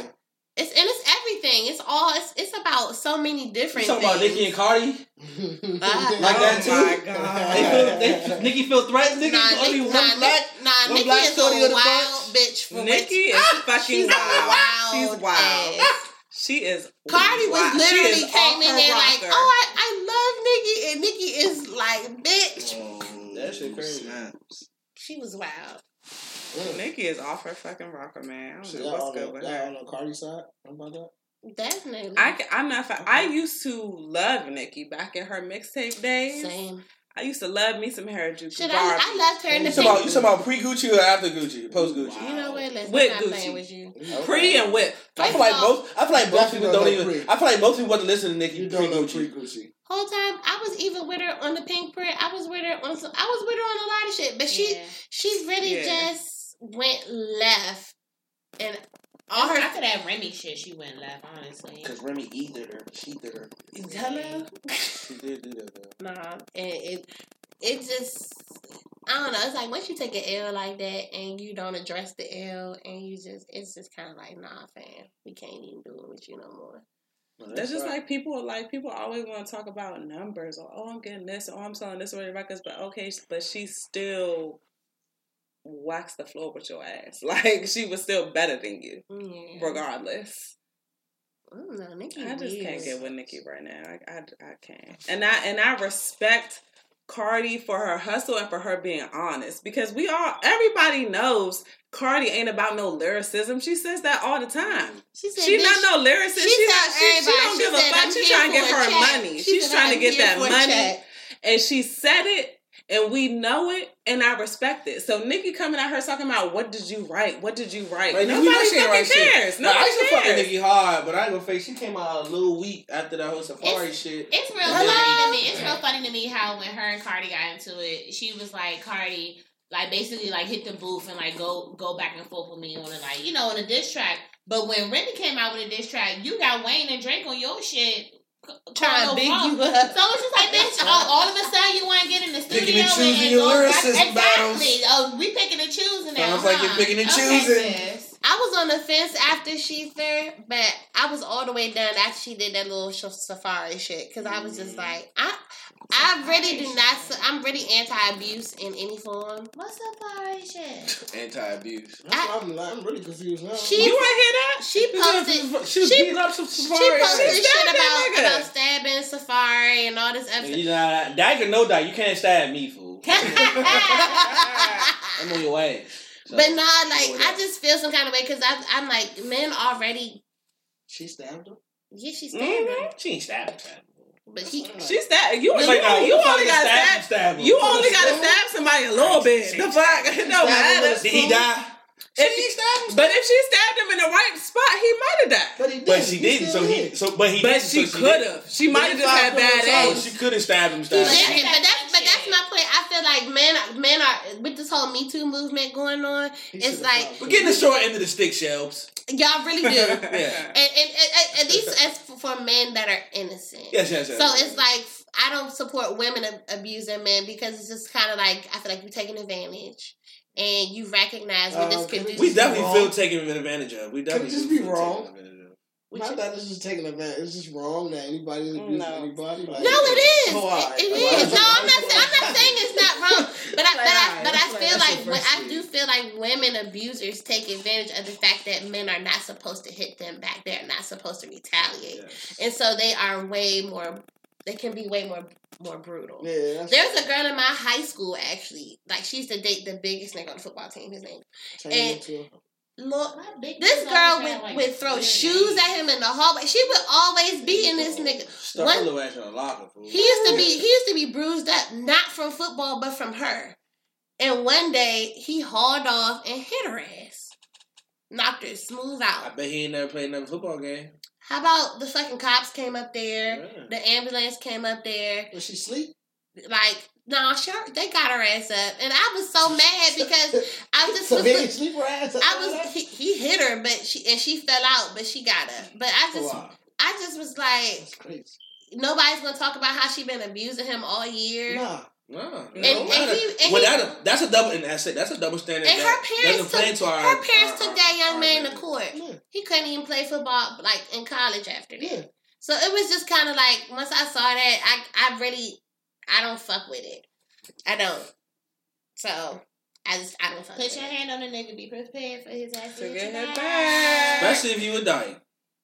it's and it's everything. It's all it's it's about so many You different talking about things. Nicki and Cardi? Ah. Like that too? Oh my God. They feel, they, Nicki feel threatened. Nicki Nah, only Nick- one nah, black. Nah, one Nicki black is shorty a the wild bunch. bitch for Nicki which, is fucking she's wild. wild. She's wild. She is. Cardi was wild. Literally came in her there like, oh, I, I love Nicki, and Nicki is like, bitch, Oh, That shit crazy. snaps. she was wild. Nicki is off her fucking rocker, man. I don't So know what's on good the, with y'all her. on the Cardi side? About that? Definitely. I, am not. Fa- I used to love Nicki back in her mixtape days. Same. I used to love me some Harajuku Shit, I, Barbie. I left her in the You talking about, you talking about pre Gucci or after Gucci? Post Gucci? Wow. You know what? Let's With not Gucci. playing with you. Pre and whip. I feel like most. I feel like most people don't don't even. know I feel like most people want to listen to Nicki You pre don't know Gucci. Pre Gucci. Whole time I was even with her on the Pinkprint. I was with her on some. I was with her on a lot of shit, but she Yeah. she really Yeah. just went left, and All her after that Remy shit, she went left. Honestly, Because Remy eated her. She did her. Hello. She did do that though. Nah, and it it just I don't know. It's like once you take an L like that and you don't address the L and you just it's just kind of like nah, fam, we can't even do it with you no more. No, That's just right. like people like people always want to talk about numbers or oh I'm getting this or oh, I'm selling this many records, but okay, but she still waxed the floor with your ass. Like she was still better than you, Yeah. regardless. I don't know, Nicki I just can't get with Nicki right now. I, I, I can't. And I and I respect Cardi for her hustle and for her being honest because we all everybody knows Cardi ain't about no lyricism. She says that all the time. Mm. She said She not no lyricist. she She, not, she, she don't she give a fuck. "I'm She's trying to get her check." money. She She's said, trying to "I'm get that money. check." And she said it and we know it and I respect it. So Nicki coming at her talking about what did you write? What did you write? Like, Nobody we know she ain't fucking right shit. cares. Nah, I should used fucking cares. Nicki hard, but I ain't gonna fake. She came out a little weak after that whole Safaree shit. It's real Hello? funny to me. It's real funny to me how when her and Cardi got into it, she was like Cardi, like basically like hit the booth and like go go back and forth with me on a like you know on a diss track. But when Remy came out with a diss track, you got Wayne and Drake on your shit. C- Trying to calling big you up. So it's just like, bitch, all, all of a sudden you want to get in the studio Picking and and, choosing and your go back- lyricism Exactly. Oh, we picking and choosing now. Sounds like you're picking and choosing. sis. I was on the fence after she's there, but I was all the way down after she did that little Safaree shit because I was just mm. like, I, I really do not. I'm really anti-abuse in any form. What's up, Ari shit? Anti-abuse. That's I'm, I'm really confused now. She- You ain't hear that? She posted. She was She- beating up some She posted She shit about about stabbing Safaree and all this other. And you know, that can no doubt. You can't stab me, fool. I'm on your ass. So, but nah, like I just feel some kind of way because I'm like men already. She stabbed him. Yeah, she stabbed Mhm. him, She ain't stabbing. stabbing. But he. She stabbed you. It's You, like, nah, only, you only got stab stab. stab? You only got to stab somebody a little bit. She- The fuck? It don't matter. Did he die? If- But if she stabbed him in the right spot, he might have died. But he did. But she didn't. So he. So but he. But didn't, she so could didn't. have. She might have just had bad Oh, aim. she could have stabbed him. Stabbed him. but that's but that's my point. I feel like men men are with this whole Me Too movement going on. It's like We're getting the short end of the stick, shelves. y'all really do, and, Yeah. and, and, and at least as for, for men that are innocent. Yes, yes, yes. So it's like I don't support women abusing men because it's just kind of like I feel like you're taking advantage, and you recognize what Uh, this could we do. we definitely feel taken advantage of. We definitely just do be feel wrong? Taken advantage of. Not that it's just taking advantage. It's just wrong that anybody's abusing No. anybody. Like, No, it is. Oh, all right. It, it Well, is. No, I'm not. saying- I'm not saying it's not wrong, but I, but I, but I feel like when- I do feel like women abusers take advantage of the fact that men are not supposed to hit them back. They're not supposed to retaliate, Yes. and so they are way more. They can be way more more brutal. Yeah, that's There's a girl in my high school actually, like she used to date the biggest nigga on the football team. His name, turning and- into Lord, My big this girl would, like, would throw shoes at him in the hallway. She would always be in this nigga. Stuff One- her ass in a locker, fool. He used to be he used to be bruised up, not from football, but from her. And one day he hauled off and hit her ass. Knocked her smooth out. I bet he ain't never played another football game. How about the fucking cops came up there? Yeah. The ambulance came up there. Was she sleep? Like, nah, sure, they got her ass up. And I was so mad because I just so was he didn't sleep her ass. I was he, he hit her, but she and she fell out, but she got up. But I Oh, just Wow. I just was like, nobody's gonna talk about how she been abusing him all year. Nah. Nah, And- no and he- and well, he- that a, that's a double, and that's it. That's a double standard. And that her parents play took into our, her parents our- took that young our man to court. Yeah. He couldn't even play football like in college after that. Yeah. So it was just kind of like once I saw that, I I really I don't fuck with it. I don't. So I just I don't fuck Put with your it. hand on the nigga. Be prepared for his ass To to get hit her back. Especially if you were dying.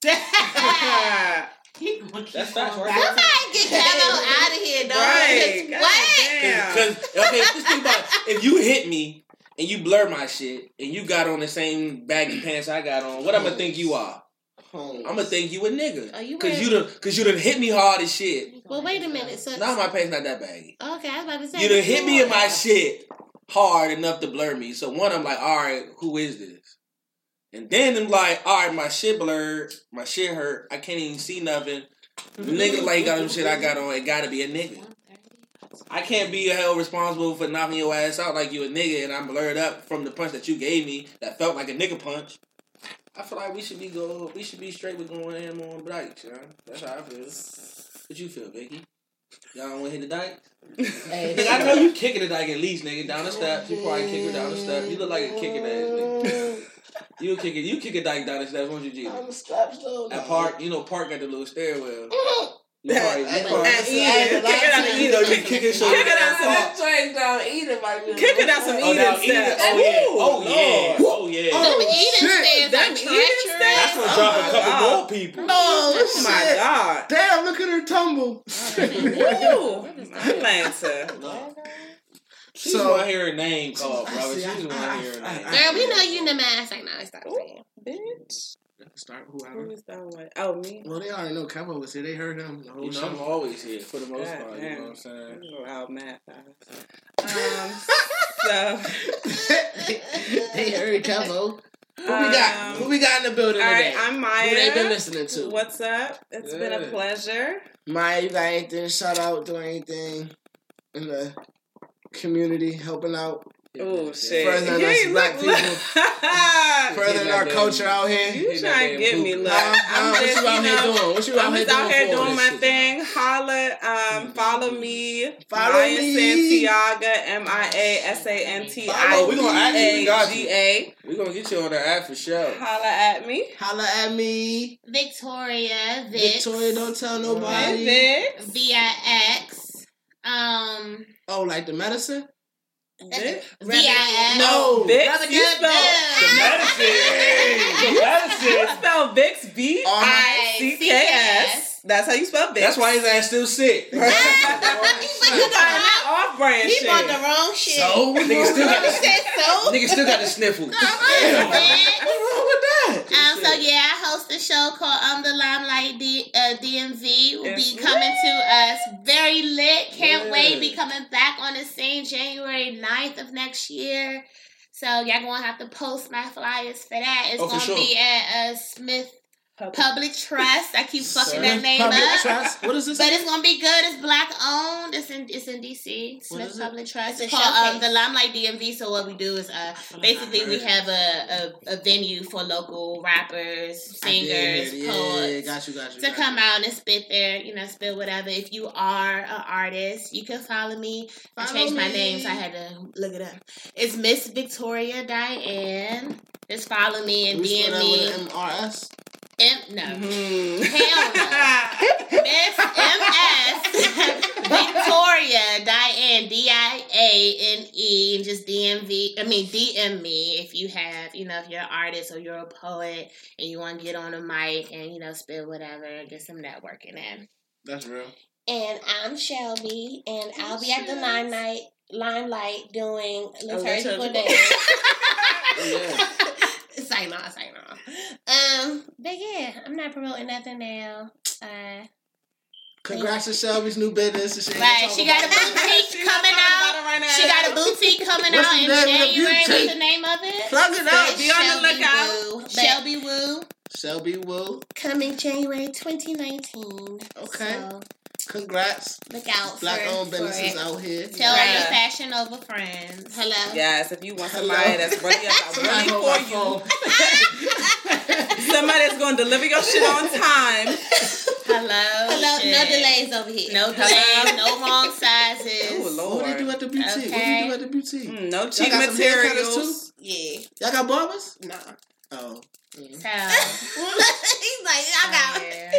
He gonna keep That's facts, going right? Somebody get Kello out of here, dog. Right. 'Cause God What? Because okay, just think about it. if you hit me and you blur my shit and you got on the same baggy pants I got on, what I'm gonna think you are? Home. I'm gonna think you a nigga. Are you Cause wearing- you done, cause you done hit me hard as shit. Well, wait a minute. So Now my pants not that baggy. okay, I was about to say You done hit me in my uh, shit hard enough to blur me. So one, I'm like, all right, who is this? And then I'm like, all right, my shit blurred, my shit hurt, I can't even see nothing. The nigga like got them shit I got on, it gotta be a nigga. I can't be held responsible for knocking your ass out like you a nigga and I'm blurred up from the punch that you gave me that felt like a nigga punch. I feel like we should be go. We should be straight with going ham on dykes, yeah. That's how I feel. What you feel, Vicky? Y'all want to hit the dyke? Hey, Nigga, I know you kicking the dyke at least, nigga. Down the steps. You probably kick her down the steps. You look like a kicking ass nigga. You kick it. You kick a dyke down the steps, won't you, G? On the steps though. At Park, you know, Park got the little stairwell. You probably, you Hey, probably, And That's- Eden. Kick it out of that's- you know, Eden. you kicking so Kick it out some Park. Down Eden might be. Kick it out some Oh, Eden now Eden. Oh yeah. Oh yeah. Lord. Oh yeah. Oh, Them Eden shit. stairs Them Eden treacherous. stairs? That's gonna Oh drop a oh, couple God. more people. Oh, Oh my god. Damn, look at her tumble. Woo. Atlanta. She So- want to hear her name called, brother. She just want to hear her name. Girl, we know you in the mask. Like, nah, stop saying. Bitch. Start Who whoever. is that one? Oh, me. Well, they already know Capo was here. They heard him the whole You know, I'm always here for the most God part. You know what I'm saying? Loud math. Um, so. they heard Capo. Who we got? Um, Who we got in the building All today? right, I'm Maya. Who they been listening to? What's up? It's been a pleasure. Maya, you got anything? Shout out, do anything in the community, helping out, Oh shit! Furthering You us black people. look- furthering our damn- culture out here. You Hit trying to get boot. me? Look, Huh? Huh? I'm what just, you out you here doing? What you out I'm here just out doing here doing my Shit. thing. Holla, um, follow me. Follow Maya me. Santiago, M I A S A N T I We gonna act you. We got you. We going to get you on the app for sure. Holla at me. Holla at me, Victoria, Vix. Victoria. Don't tell nobody. Vic. V I X. Um, Oh, like the medicine? Vic. V I X. No. Vic. Rubber You dub spell, The medicine. The you medicine. spell Vic's B I C K S. That's how you spell Vic's. That's why his ass still sick. you got that off brand He shit. bought the wrong shit. So? Nigga still got the, said so. nigga still got the sniffles. What's wrong with that? Um, so yeah, I host a show called Um the Limelight D- uh, DMV. Will be It's coming to us very lit. Can't Yeah. wait. Be coming back on the same January 9th of next year. So y'all gonna have to post my flyers for that. It's Oh, gonna sure. be at uh, Smith Public- Public Trust. I keep fucking that name Public up. Trust? What is this? But it's gonna be good. It's black owned. It's in it's in DC. Smith is it? Public Trust. It's It's called um, the Limelight DMV. So what we do is uh basically we have a, a, a venue for local rappers, singers, hear poets. Yeah, got you, got you. to got come you. out and spit there, you know, spit whatever. If you are an artist, you can follow me. I Follow changed my name, so I had to look it up. It's Miss Victoria Diane. Just follow me and We DM me. with an MRS. M- no. Mhm. Hell no. Miss MS Victoria Diane D I A N E and just DMV I mean DM me if you have you know if you're an artist or you're a poet and you want to get on a mic and you know spit whatever get some networking in. That's real. And I'm Shelby, and I'll be at the limelight, limelight doing liturgical liturgical. dance. yeah. It's like no, it's like no. Um, but yeah, I'm not promoting nothing now. Uh, Congrats to Shelby's new business. shit. Right, she got a boutique She's not coming talking out. about it right now. She got a boutique coming What's out in name of the January. What's the name of it? Plug it out. Be on the Shelby lookout. Woo. Shelby Woo. Shelby Woo. coming January 2019. Okay. So Congrats. Look out Black for, owned businesses it. out here. Tell all Right. your fashion over friends. Hello. Yes, if you want Hello. somebody that's ready, Somebody ready hold for you, phone. somebody that's going to deliver your shit on time. Hello. hello, no delays over here. No delays. no wrong sizes. Oh, What do you do at the boutique? What do you do at the boutique? Mm, no cheap got some haircutters materials. Yeah, Y'all got barbers? nah. Oh. So, He's like, I got yeah.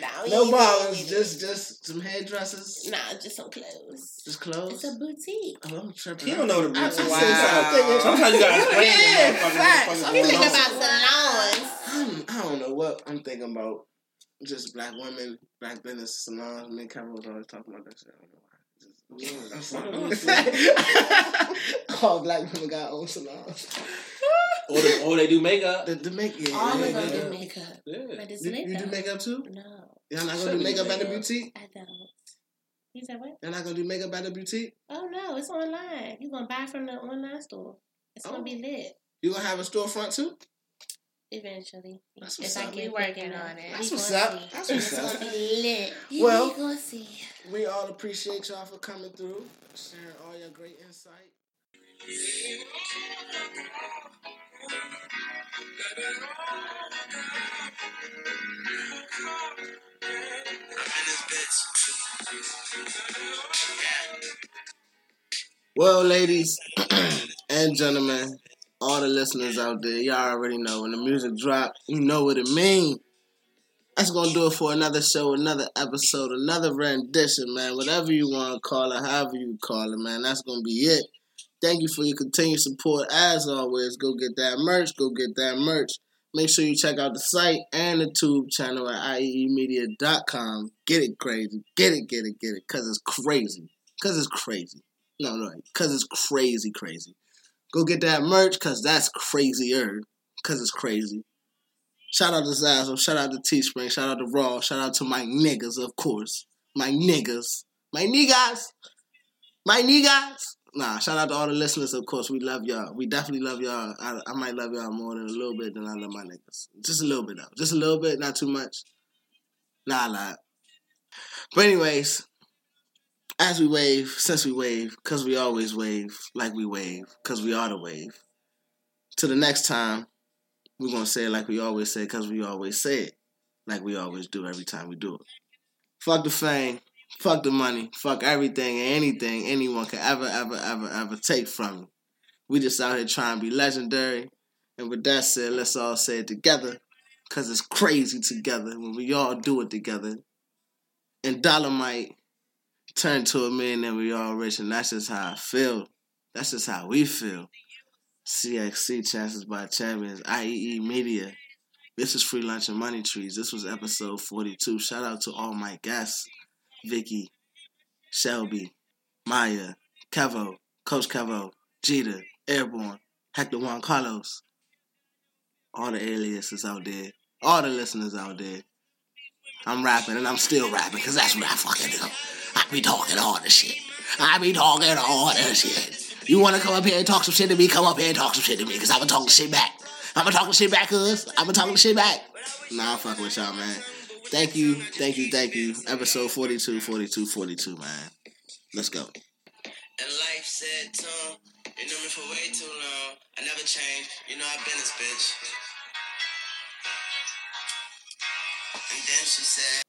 nah, No ain't barbers, doing it. just just some hairdressers. nah, just some clothes. Just clothes. It's a boutique. Oh, I'm tripping. He don't know the I- I boutique. see Wow. Sometimes you gotta explain Yeah, to facts. I'm thinking about salons. I'm, I don't know what I'm thinking about. Just black women, black business salons. Me and Kevin was always talking about that shit. I don't know why. Just- All black women got own salons. Or they, or they do makeup. The, the make yeah, All yeah, of them yeah. do makeup. Yeah. But it's You, lit you do makeup too? No, Y'all not gonna do makeup at the boutique? I don't. You said what? You're not gonna do makeup at the boutique? Oh no, it's online. You're gonna buy from the online store. It's Oh. gonna be lit You gonna have a storefront too? eventually. That's If what's I up. get We working on it. That's what's up. see. That's what's It's up. gonna be lit. You Well- gonna see. We all appreciate y'all for coming through, sharing all your great insight. Well, ladies and gentlemen, all the listeners out there, y'all already know when the music drop, you know what it mean. That's gonna do it for another show, another episode, another rendition, man. Whatever you want to call it, however you call it, man. That's gonna be it. Thank you for your continued support. As always, go get that merch. Go get that merch. Make sure you check out the site and the tube channel at iemedia.com. Get it crazy. Get it, get it, get it. Cause it's crazy. Cause it's crazy. No, no, cause it's crazy, crazy. Go get that merch, cause that's crazier. Cause it's crazy. Shout out to Zazzle, shout out to Teespring, shout out to Raw, shout out to my niggas, of course. My niggas. My niggas. My niggas. Nah, shout out to all the listeners, of course. We love y'all. We definitely love y'all. I, I might love y'all more than a little bit than I love my niggas. Just a little bit, though. Just a little bit, not too much. Nah, a lot. But, anyways, as we wave, since we wave, because we always wave like we wave, because we are the wave. Till the next time, we're to say it like we always say, because we always say it like we always do every time we do it. Fuck the fame. Fuck the money. Fuck everything and anything anyone can ever, ever, ever, ever take from me. We just out here trying to be legendary. And with that said, let's all say it together. Cause it's crazy together when we all do it together. And Dolomite turn to a man and we all rich, and that's just how I feel. That's just how we feel. CXC Chances by Champions, IEE Media. This is Free Lunch and Money Trees. This was episode 42. Shout out to all my guests. Vicky, Shelby, Maya, Kevo, Coach Kevo, Jeter, Airborne, Hector Juan Carlos, all the aliases out there, all the listeners out there. I'm rapping and I'm still rapping because that's what I fucking do. I be talking all the shit. I be talking all the shit. You want to come up here and talk some shit to me? Come up here and talk some shit to me because I'm going to talk shit back. I'm going to talk shit back, cuz. I'm going to talk shit back. Nah, I'm fucking with y'all, man. Thank you, thank you, thank you. Episode 42, 42, 42, man. Let's go. And life said, Tom, you knew me for way too long. I never changed. You know I've been this bitch. And then she said,